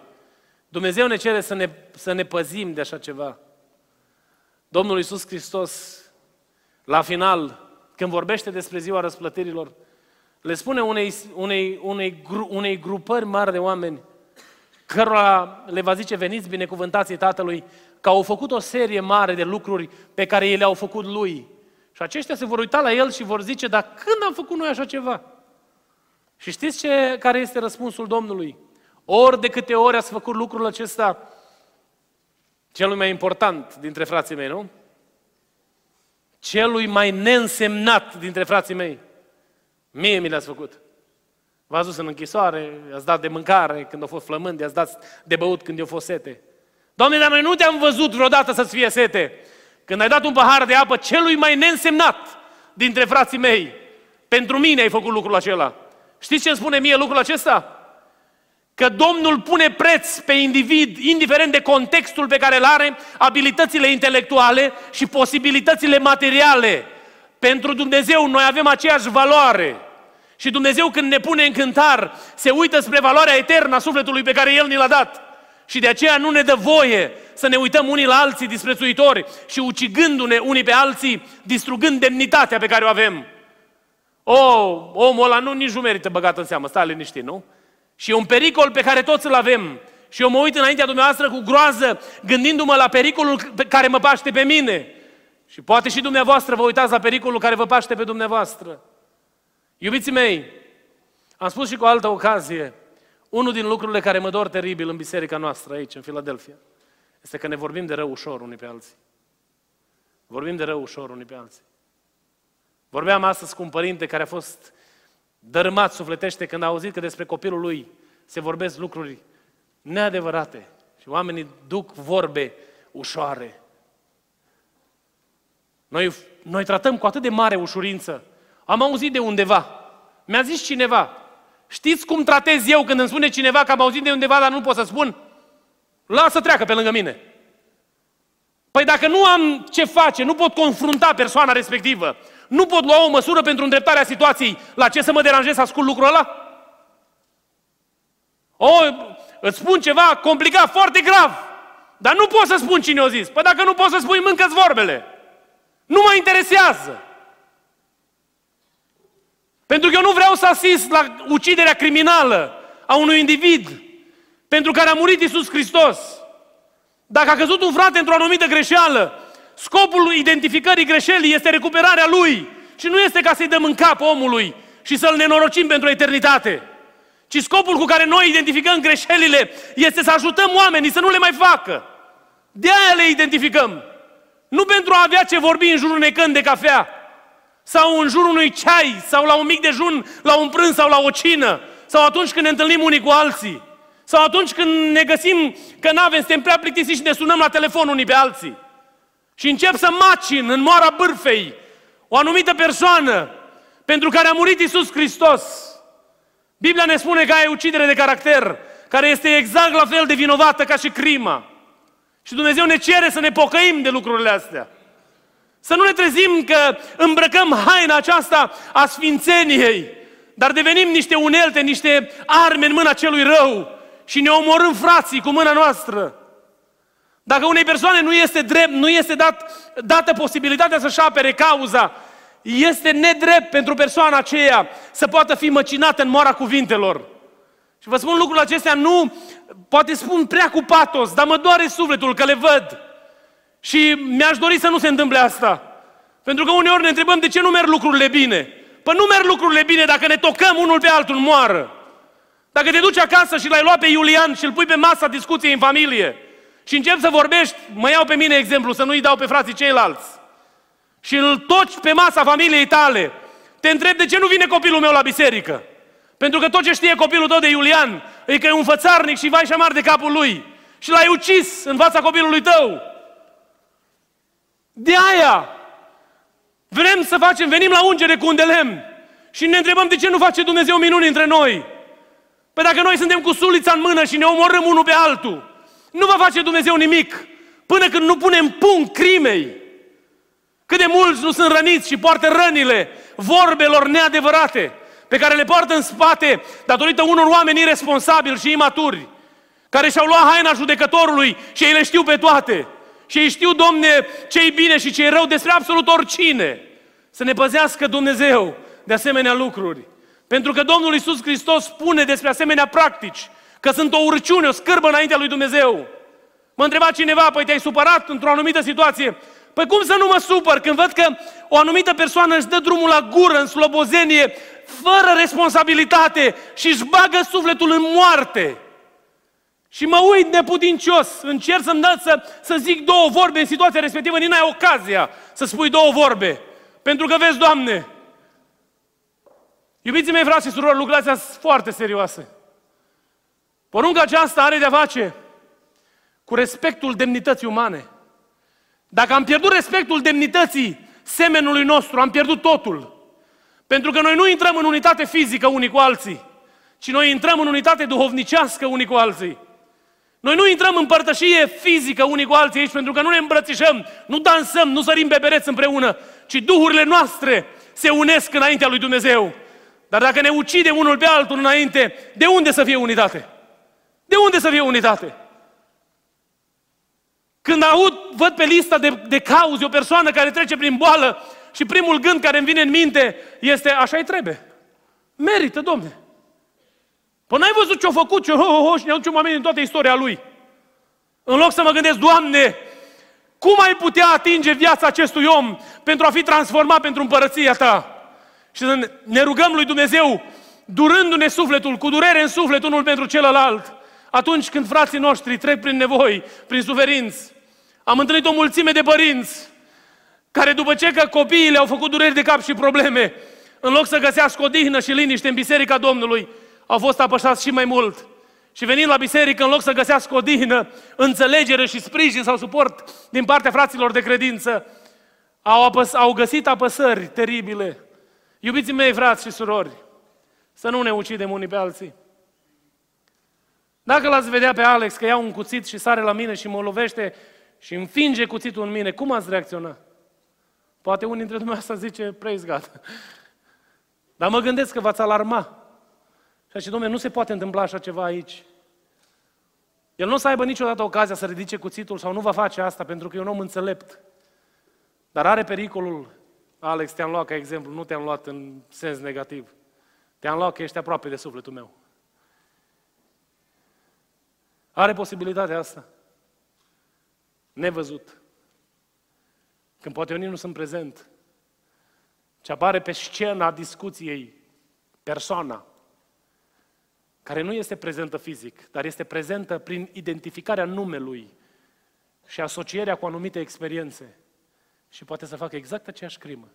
Dumnezeu ne cere să ne, să ne păzim de așa ceva. Domnul Iisus Hristos, la final, când vorbește despre ziua răsplătirilor, le spune unei, unei, unei, gru, unei grupări mari de oameni, cărora le va zice, veniți binecuvântații Tatălui, că au făcut o serie mare de lucruri pe care ei le-au făcut lui. Și aceștia se vor uita la el și vor zice, dar când am făcut noi așa ceva? Și știți ce, care este răspunsul Domnului? Ori de câte ori ați făcut lucrul acesta, celui mai important dintre frații mei, nu? Celui mai neînsemnat dintre frații mei. Mie mi le-ați făcut. V-ați dus în închisoare, i-ați dat de mâncare când au fost flămând, i-ați dat de băut când i-au fost sete. Doamne, dar noi nu te-am văzut vreodată să-ți fie sete. Când ai dat un pahar de apă celui mai neînsemnat dintre frații mei, pentru mine ai făcut lucrul acela. Știți ce îmi spune mie lucrul acesta? Că Domnul pune preț pe individ, indiferent de contextul pe care îl are, abilitățile intelectuale și posibilitățile materiale. Pentru Dumnezeu noi avem aceeași valoare. Și Dumnezeu când ne pune în cântar, se uită spre valoarea eternă a sufletului pe care El ni l-a dat. Și de aceea nu ne dă voie să ne uităm unii la alții disprețuitori și ucigându-ne unii pe alții, distrugând demnitatea pe care o avem. O, omul ăla nu nici nu merită băgat în seamă, stai liniștit, nu? Și e un pericol pe care toți îl avem. Și eu mă uit înaintea dumneavoastră cu groază, gândindu-mă la pericolul pe care mă paște pe mine. Și poate și dumneavoastră vă uitați la pericolul care vă paște pe dumneavoastră. Iubiții mei, am spus și cu o altă ocazie, unul din lucrurile care mă dor teribil în biserica noastră aici, în Filadelfia, este că ne vorbim de rău ușor unii pe alții. Vorbim de rău ușor unii pe alții. Vorbeam astăzi cu un părinte care a fost dărâmat sufletește când a auzit că despre copilul lui se vorbesc lucruri neadevărate și oamenii duc vorbe ușoare. Noi, noi tratăm cu atât de mare ușurință. Am auzit de undeva. Mi-a zis cineva. Știți cum tratez eu când îmi spune cineva că am auzit de undeva, dar nu pot să spun? Lasă treacă pe lângă mine. Păi dacă nu am ce face, nu pot confrunta persoana respectivă, nu pot lua o măsură pentru îndreptarea situației, la ce să mă deranjez să ascult lucrul ăla? O, îți spun ceva complicat, foarte grav. Dar nu pot să spun cine o zis. Păi dacă nu poți să spui, mâncă vorbele. Nu mă interesează. Pentru că eu nu vreau să asist la uciderea criminală a unui individ pentru care a murit Isus Hristos. Dacă a căzut un frate într-o anumită greșeală, scopul identificării greșelii este recuperarea lui și nu este ca să-i dăm în cap omului și să-l nenorocim pentru eternitate. Ci scopul cu care noi identificăm greșelile este să ajutăm oamenii să nu le mai facă. De aia le identificăm. Nu pentru a avea ce vorbi în jurul unei căni de cafea, sau în jurul unui ceai, sau la un mic dejun, la un prânz sau la o cină, sau atunci când ne întâlnim unii cu alții, sau atunci când ne găsim că n-avem, suntem prea plictisiți și ne sunăm la telefon unii pe alții. Și încep să macin în moara bârfei o anumită persoană pentru care a murit Isus Hristos. Biblia ne spune că ai ucidere de caracter, care este exact la fel de vinovată ca și crima. Și Dumnezeu ne cere să ne pocăim de lucrurile astea. Să nu ne trezim că îmbrăcăm haina aceasta a sfințeniei, dar devenim niște unelte, niște arme în mâna celui rău și ne omorâm frații cu mâna noastră. Dacă unei persoane nu este drept, nu este dat, dată posibilitatea să-și apere cauza, este nedrept pentru persoana aceea să poată fi măcinată în moara cuvintelor. Și vă spun lucrul acestea nu, poate spun prea cu patos, dar mă doare sufletul că le văd. Și mi-aș dori să nu se întâmple asta. Pentru că uneori ne întrebăm de ce nu merg lucrurile bine. Păi nu merg lucrurile bine dacă ne tocăm unul pe altul în moară. Dacă te duci acasă și l-ai luat pe Iulian și îl pui pe masa discuției în familie și începi să vorbești, mă iau pe mine exemplu, să nu-i dau pe frații ceilalți, și îl toci pe masa familiei tale, te întreb de ce nu vine copilul meu la biserică. Pentru că tot ce știe copilul tău de Iulian e că e un fățarnic și vai și amar de capul lui. Și l-ai ucis în fața copilului tău. De aia vrem să facem, venim la ungere cu un de lemn și ne întrebăm de ce nu face Dumnezeu minuni între noi. Păi dacă noi suntem cu sulița în mână și ne omorâm unul pe altul, nu va face Dumnezeu nimic până când nu punem punct crimei. Cât de mulți nu sunt răniți și poartă rănile vorbelor neadevărate pe care le poartă în spate datorită unor oameni irresponsabili și imaturi, care și-au luat haina judecătorului și ei le știu pe toate. Și ei știu, Domne, ce-i bine și ce-i rău despre absolut oricine. Să ne păzească Dumnezeu de asemenea lucruri. Pentru că Domnul Iisus Hristos spune despre asemenea practici că sunt o urciune, o scârbă înaintea lui Dumnezeu. Mă întreba cineva, păi te-ai supărat într-o anumită situație? Păi cum să nu mă supăr când văd că o anumită persoană își dă drumul la gură, în slobozenie, fără responsabilitate și își bagă sufletul în moarte? Și mă uit neputincios, încerc să-mi dă să, să zic două vorbe în situația respectivă, nici n-ai ocazia să spui două vorbe. Pentru că vezi, Doamne, iubiții mei, frați și surori, lucrurile astea sunt foarte serioase. Porunca aceasta are de-a face cu respectul demnității umane. Dacă am pierdut respectul demnității semenului nostru, am pierdut totul. Pentru că noi nu intrăm în unitate fizică unii cu alții, ci noi intrăm în unitate duhovnicească unii cu alții. Noi nu intrăm în părtășie fizică unii cu alții aici pentru că nu ne îmbrățișăm, nu dansăm, nu sărim pe bereți împreună, ci duhurile noastre se unesc înaintea lui Dumnezeu. Dar dacă ne ucide unul pe altul înainte, de unde să fie unitate? De unde să fie unitate? Când aud, văd pe lista de, de cauze o persoană care trece prin boală și primul gând care îmi vine în minte este, așa-i trebuie. Merită, domne. Păi n-ai văzut ce-a făcut, ce ho, ho, ho, și ne aducem oameni în toată istoria lui. În loc să mă gândesc, Doamne, cum ai putea atinge viața acestui om pentru a fi transformat pentru împărăția Ta? Și să ne rugăm lui Dumnezeu, durându-ne sufletul, cu durere în suflet unul pentru celălalt, atunci când frații noștri trec prin nevoi, prin suferinți. Am întâlnit o mulțime de părinți care după ce că copiii le-au făcut dureri de cap și probleme, în loc să găsească odihnă și liniște în Biserica Domnului, au fost apășați și mai mult. Și venind la biserică, în loc să găsească odihnă, înțelegere și sprijin sau suport din partea fraților de credință, au, apăs- au găsit apăsări teribile. Iubiții mei, frați și surori, să nu ne ucidem unii pe alții. Dacă l-ați vedea pe Alex că ia un cuțit și sare la mine și mă lovește și înfinge cuțitul în mine, cum ați reacționa? Poate unii dintre dumneavoastră zice, praise God. Dar mă gândesc că v-ați alarma. Și zice, domnule, nu se poate întâmpla așa ceva aici. El nu o să aibă niciodată ocazia să ridice cuțitul sau nu va face asta pentru că e un om înțelept. Dar are pericolul, Alex, te-am luat ca exemplu, nu te-am luat în sens negativ. Te-am luat că ești aproape de sufletul meu. Are posibilitatea asta. Nevăzut. Când poate eu nici nu sunt prezent. Ce apare pe scena discuției persoana care nu este prezentă fizic, dar este prezentă prin identificarea numelui și asocierea cu anumite experiențe și poate să facă exact aceeași crimă.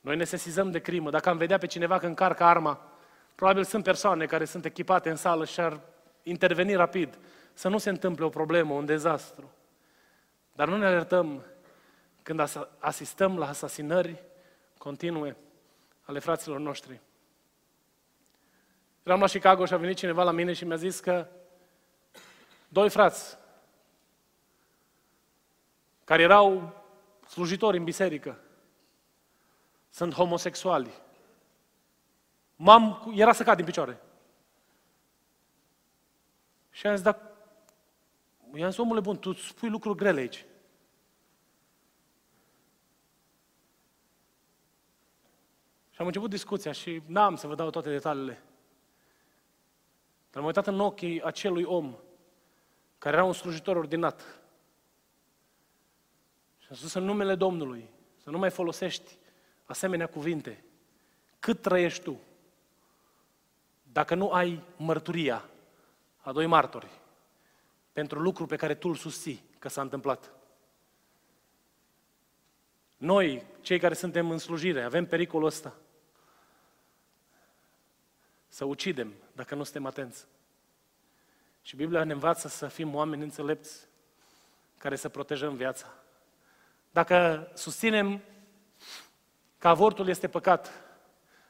Noi ne sesizăm de crimă. Dacă am vedea pe cineva că încarcă arma, probabil sunt persoane care sunt echipate în sală și ar interveni rapid, să nu se întâmple o problemă, un dezastru. Dar nu ne alertăm când asistăm la asasinări continue ale fraților noștri. Eram la Chicago și a venit cineva la mine și mi-a zis că doi frați care erau slujitori în biserică sunt homosexuali. M-am, era să cad din picioare. Și am zis, dar i-am zis, omule bun, tu spui lucruri grele aici. Și am început discuția și n-am să vă dau toate detaliile. Dar m-am uitat în ochii acelui om care era un slujitor ordinat. Și am spus în numele Domnului să nu mai folosești asemenea cuvinte. Cât trăiești tu? Dacă nu ai mărturia a doi martori pentru lucru pe care tu îl susții că s-a întâmplat. Noi, cei care suntem în slujire, avem pericolul ăsta. Să ucidem dacă nu suntem atenți. Și Biblia ne învață să fim oameni înțelepți care să protejăm viața. Dacă susținem că avortul este păcat,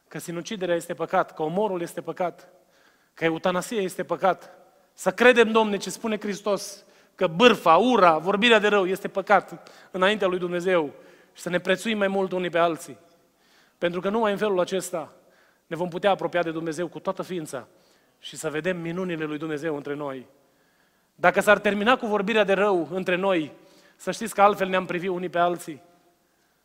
că sinuciderea este păcat, că omorul este păcat, că eutanasia este păcat, să credem, Domne, ce spune Hristos, că bârfa, ura, vorbirea de rău este păcat înaintea lui Dumnezeu și să ne prețuim mai mult unii pe alții. Pentru că numai în felul acesta ne vom putea apropia de Dumnezeu cu toată ființa și să vedem minunile lui Dumnezeu între noi. Dacă s-ar termina cu vorbirea de rău între noi, să știți că altfel ne-am privit unii pe alții.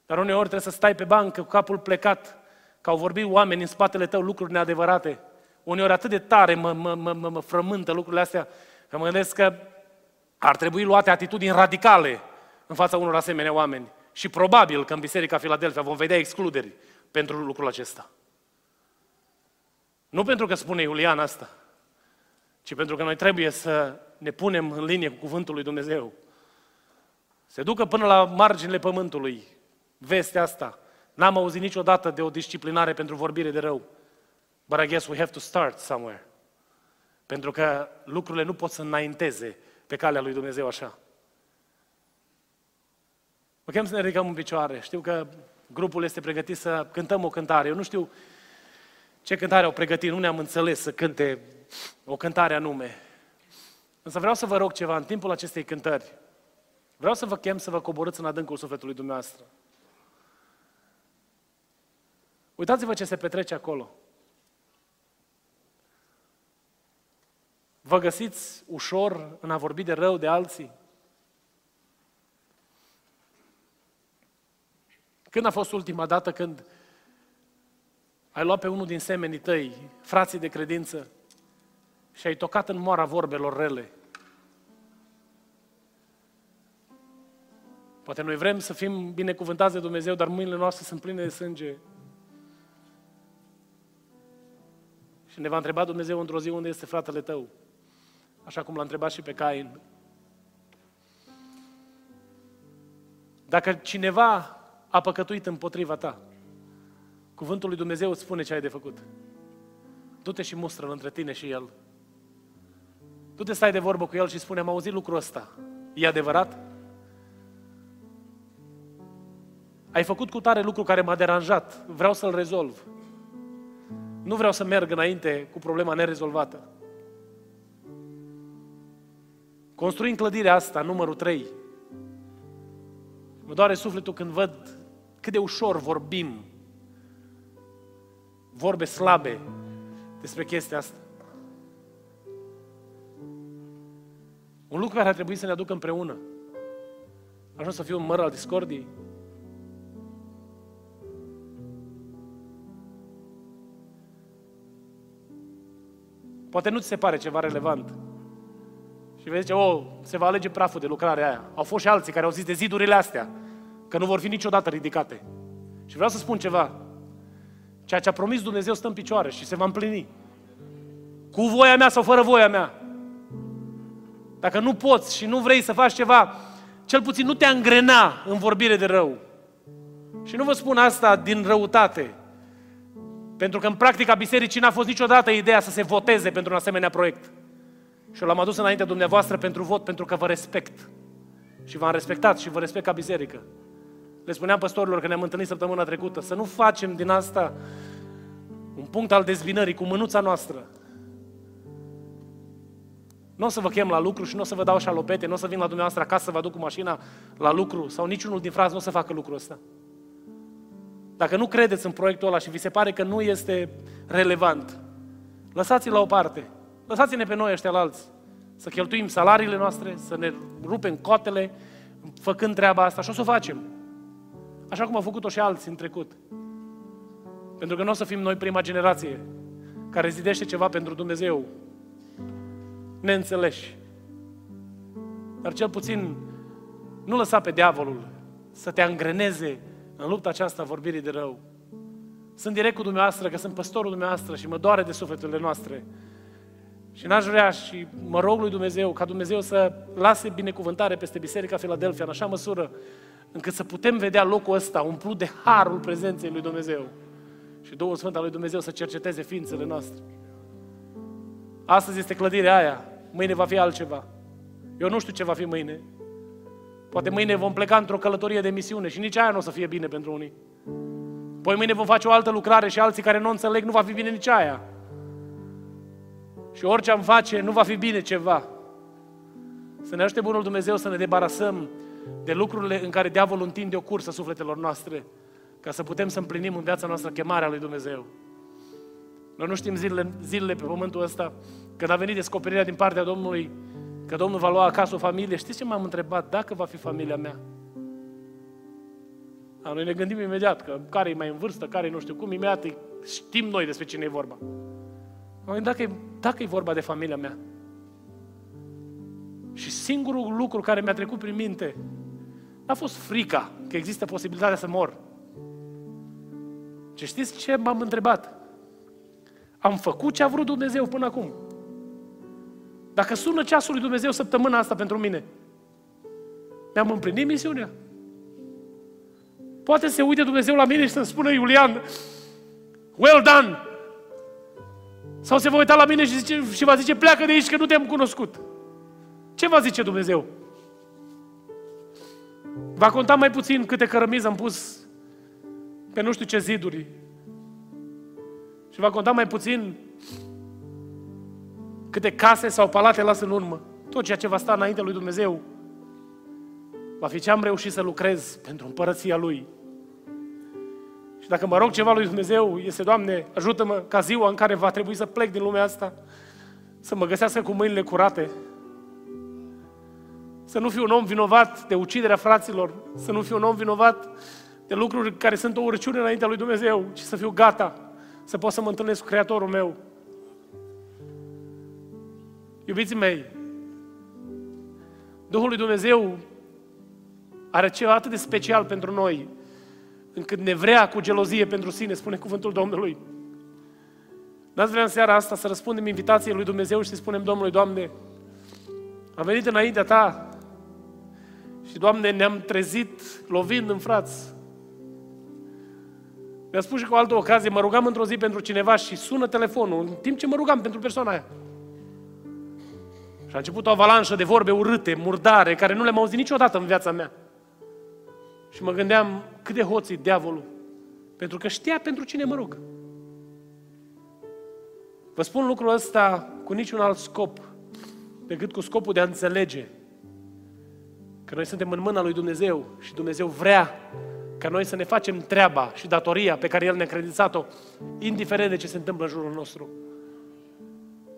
Dar uneori trebuie să stai pe bancă cu capul plecat, că au vorbit oameni în spatele tău lucruri neadevărate. Uneori atât de tare mă, mă, mă, mă, mă frământă lucrurile astea, că mă gândesc că ar trebui luate atitudini radicale în fața unor asemenea oameni. Și probabil că în Biserica Filadelfia vom vedea excluderi pentru lucrul acesta. Nu pentru că spune Iulian asta, ci pentru că noi trebuie să ne punem în linie cu Cuvântul lui Dumnezeu. Se ducă până la marginile pământului vestea asta. N-am auzit niciodată de o disciplinare pentru vorbire de rău. But I guess we have to start somewhere. Pentru că lucrurile nu pot să înainteze pe calea lui Dumnezeu așa. Mă chem să ne ridicăm în picioare. Știu că grupul este pregătit să cântăm o cântare. Eu nu știu ce cântare au pregătit, nu ne-am înțeles să cânte o cântare anume. Însă vreau să vă rog ceva în timpul acestei cântări. Vreau să vă chem să vă coborâți în adâncul sufletului dumneavoastră. Uitați-vă ce se petrece acolo. Vă găsiți ușor în a vorbi de rău de alții? Când a fost ultima dată când ai luat pe unul din semenii tăi, frații de credință, și ai tocat în moara vorbelor rele? Poate noi vrem să fim binecuvântați de Dumnezeu, dar mâinile noastre sunt pline de sânge. Și ne va întreba Dumnezeu într-o zi unde este fratele tău. Așa cum l-a întrebat și pe Cain. Dacă cineva a păcătuit împotriva ta, cuvântul lui Dumnezeu îți spune ce ai de făcut. Du-te și mustră-l între tine și el. Du-te stai de vorbă cu el și spune, am auzit lucrul ăsta. E adevărat? Ai făcut cu tare lucru care m-a deranjat. Vreau să-l rezolv. Nu vreau să merg înainte cu problema nerezolvată. Construim clădirea asta, numărul 3. Mă doare sufletul când văd cât de ușor vorbim vorbe slabe despre chestia asta. Un lucru care ar trebui să ne aducă împreună. Ajuns să fiu un măr al discordiei. Poate nu ți se pare ceva relevant. Și vei zice, oh, se va alege praful de lucrarea aia. Au fost și alții care au zis de zidurile astea, că nu vor fi niciodată ridicate. Și vreau să spun ceva. Ceea ce a promis Dumnezeu stă în picioare și se va împlini. Cu voia mea sau fără voia mea. Dacă nu poți și nu vrei să faci ceva, cel puțin nu te angrena în vorbire de rău. Și nu vă spun asta din răutate. Pentru că în practica bisericii n-a fost niciodată ideea să se voteze pentru un asemenea proiect. Și l-am adus înaintea dumneavoastră pentru vot, pentru că vă respect. Și v-am respectat și vă respect ca biserică. Le spuneam păstorilor că ne-am întâlnit săptămâna trecută, să nu facem din asta un punct al dezbinării cu mânuța noastră. Nu o să vă chem la lucru și nu o să vă dau șalopete, nu o să vin la dumneavoastră acasă să vă aduc cu mașina la lucru sau niciunul din frați nu o să facă lucrul ăsta. Dacă nu credeți în proiectul ăla și vi se pare că nu este relevant, lăsați-l la o parte. Lăsați-ne pe noi ăștia la alți. Să cheltuim salariile noastre, să ne rupem cotele, făcând treaba asta și o să o facem. Așa cum au făcut-o și alții în trecut. Pentru că nu o să fim noi prima generație care zidește ceva pentru Dumnezeu. Neînțeleși. Dar cel puțin nu lăsa pe diavolul să te angreneze în lupta aceasta vorbirii de rău. Sunt direct cu dumneavoastră, că sunt păstorul dumneavoastră și mă doare de sufleturile noastre. Și n-aș vrea și mă rog lui Dumnezeu ca Dumnezeu să lase binecuvântare peste Biserica Filadelfia în așa măsură încât să putem vedea locul ăsta umplut de harul prezenței lui Dumnezeu. Și Duhul Sfânt al lui Dumnezeu să cerceteze ființele noastre. Astăzi este clădirea aia, mâine va fi altceva. Eu nu știu ce va fi mâine. Poate mâine vom pleca într-o călătorie de misiune și nici aia nu o să fie bine pentru unii. Poi mâine vom face o altă lucrare și alții care nu înțeleg, nu va fi bine nici aia. Și orice am face, nu va fi bine ceva. Să ne ajute Bunul Dumnezeu să ne debarasăm de lucrurile în care diavolul întinde o cursă sufletelor noastre, ca să putem să împlinim în viața noastră chemarea lui Dumnezeu. Noi nu știm zilele, zilele pe pământul ăsta, când a venit descoperirea din partea Domnului, că Domnul va lua acasă o familie. Știți ce m-am întrebat? Dacă va fi familia mea. A, noi ne gândim imediat că care e mai în vârstă, care e nu știu cum, imediat știm noi despre cine e vorba. Dacă e, dacă e vorba de familia mea. Și singurul lucru care mi-a trecut prin minte a fost frica că există posibilitatea să mor. Ce știți ce m-am întrebat? Am făcut ce a vrut Dumnezeu până acum. Dacă sună ceasul lui Dumnezeu săptămâna asta pentru mine, mi-am împlinit misiunea. Poate să se uite Dumnezeu la mine și să-mi spună Iulian, well done! Sau se va uita la mine și, zice, și va zice, pleacă de aici că nu te-am cunoscut. Ce va zice Dumnezeu? Va conta mai puțin câte cărămizi am pus pe nu știu ce ziduri. Și va conta mai puțin câte case sau palate las în urmă. Tot ceea ce va sta înainte lui Dumnezeu va fi ce am reușit să lucrez pentru împărăția Lui. Și dacă mă rog ceva lui Dumnezeu, este, Doamne, ajută-mă ca ziua în care va trebui să plec din lumea asta, să mă găsească cu mâinile curate, să nu fiu un om vinovat de uciderea fraților, să nu fiu un om vinovat de lucruri care sunt o urăciune înaintea lui Dumnezeu, ci să fiu gata să pot să mă întâlnesc cu Creatorul meu. Iubiții mei, Duhul lui Dumnezeu are ceva atât de special pentru noi, încât ne vrea cu gelozie pentru sine, spune cuvântul Domnului. N-ați vrea în seara asta să răspundem invitației lui Dumnezeu și să spunem Domnului, Doamne, am venit înaintea Ta și, Doamne, ne-am trezit lovind în frați. Mi-a spus și cu o altă ocazie, mă rugam într-o zi pentru cineva și sună telefonul, în timp ce mă rugam pentru persoana aia. Și a început o avalanșă de vorbe urâte, murdare, care nu le-am auzit niciodată în viața mea. Și mă gândeam cât de hoții diavolul. Pentru că știa pentru cine mă rog. Vă spun lucrul ăsta cu niciun alt scop decât cu scopul de a înțelege că noi suntem în mâna lui Dumnezeu și Dumnezeu vrea ca noi să ne facem treaba și datoria pe care El ne-a credințat-o, indiferent de ce se întâmplă în jurul nostru.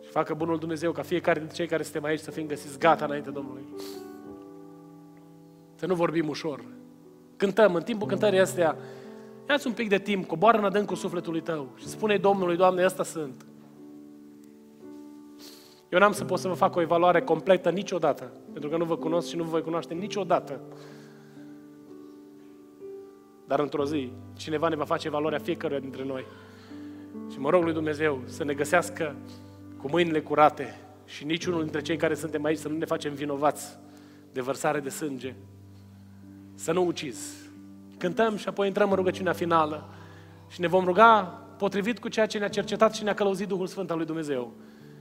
facă bunul Dumnezeu ca fiecare dintre cei care suntem aici să fim găsiți gata înainte Domnului. Să nu vorbim ușor. Cântăm, în timpul cântării astea, ia-ți un pic de timp, coboară în adâncul sufletului tău și spune Domnului, Doamne, ăsta sunt. Eu n-am să pot să vă fac o evaluare completă niciodată, pentru că nu vă cunosc și nu vă voi cunoaște niciodată. Dar într-o zi, cineva ne va face evaluarea fiecăruia dintre noi. Și mă rog lui Dumnezeu să ne găsească cu mâinile curate și niciunul dintre cei care suntem aici să nu ne facem vinovați de vărsare de sânge. Să nu ucizi. Cântăm și apoi intrăm în rugăciunea finală și ne vom ruga potrivit cu ceea ce ne-a cercetat și ne-a călăuzit Duhul Sfânt al lui Dumnezeu.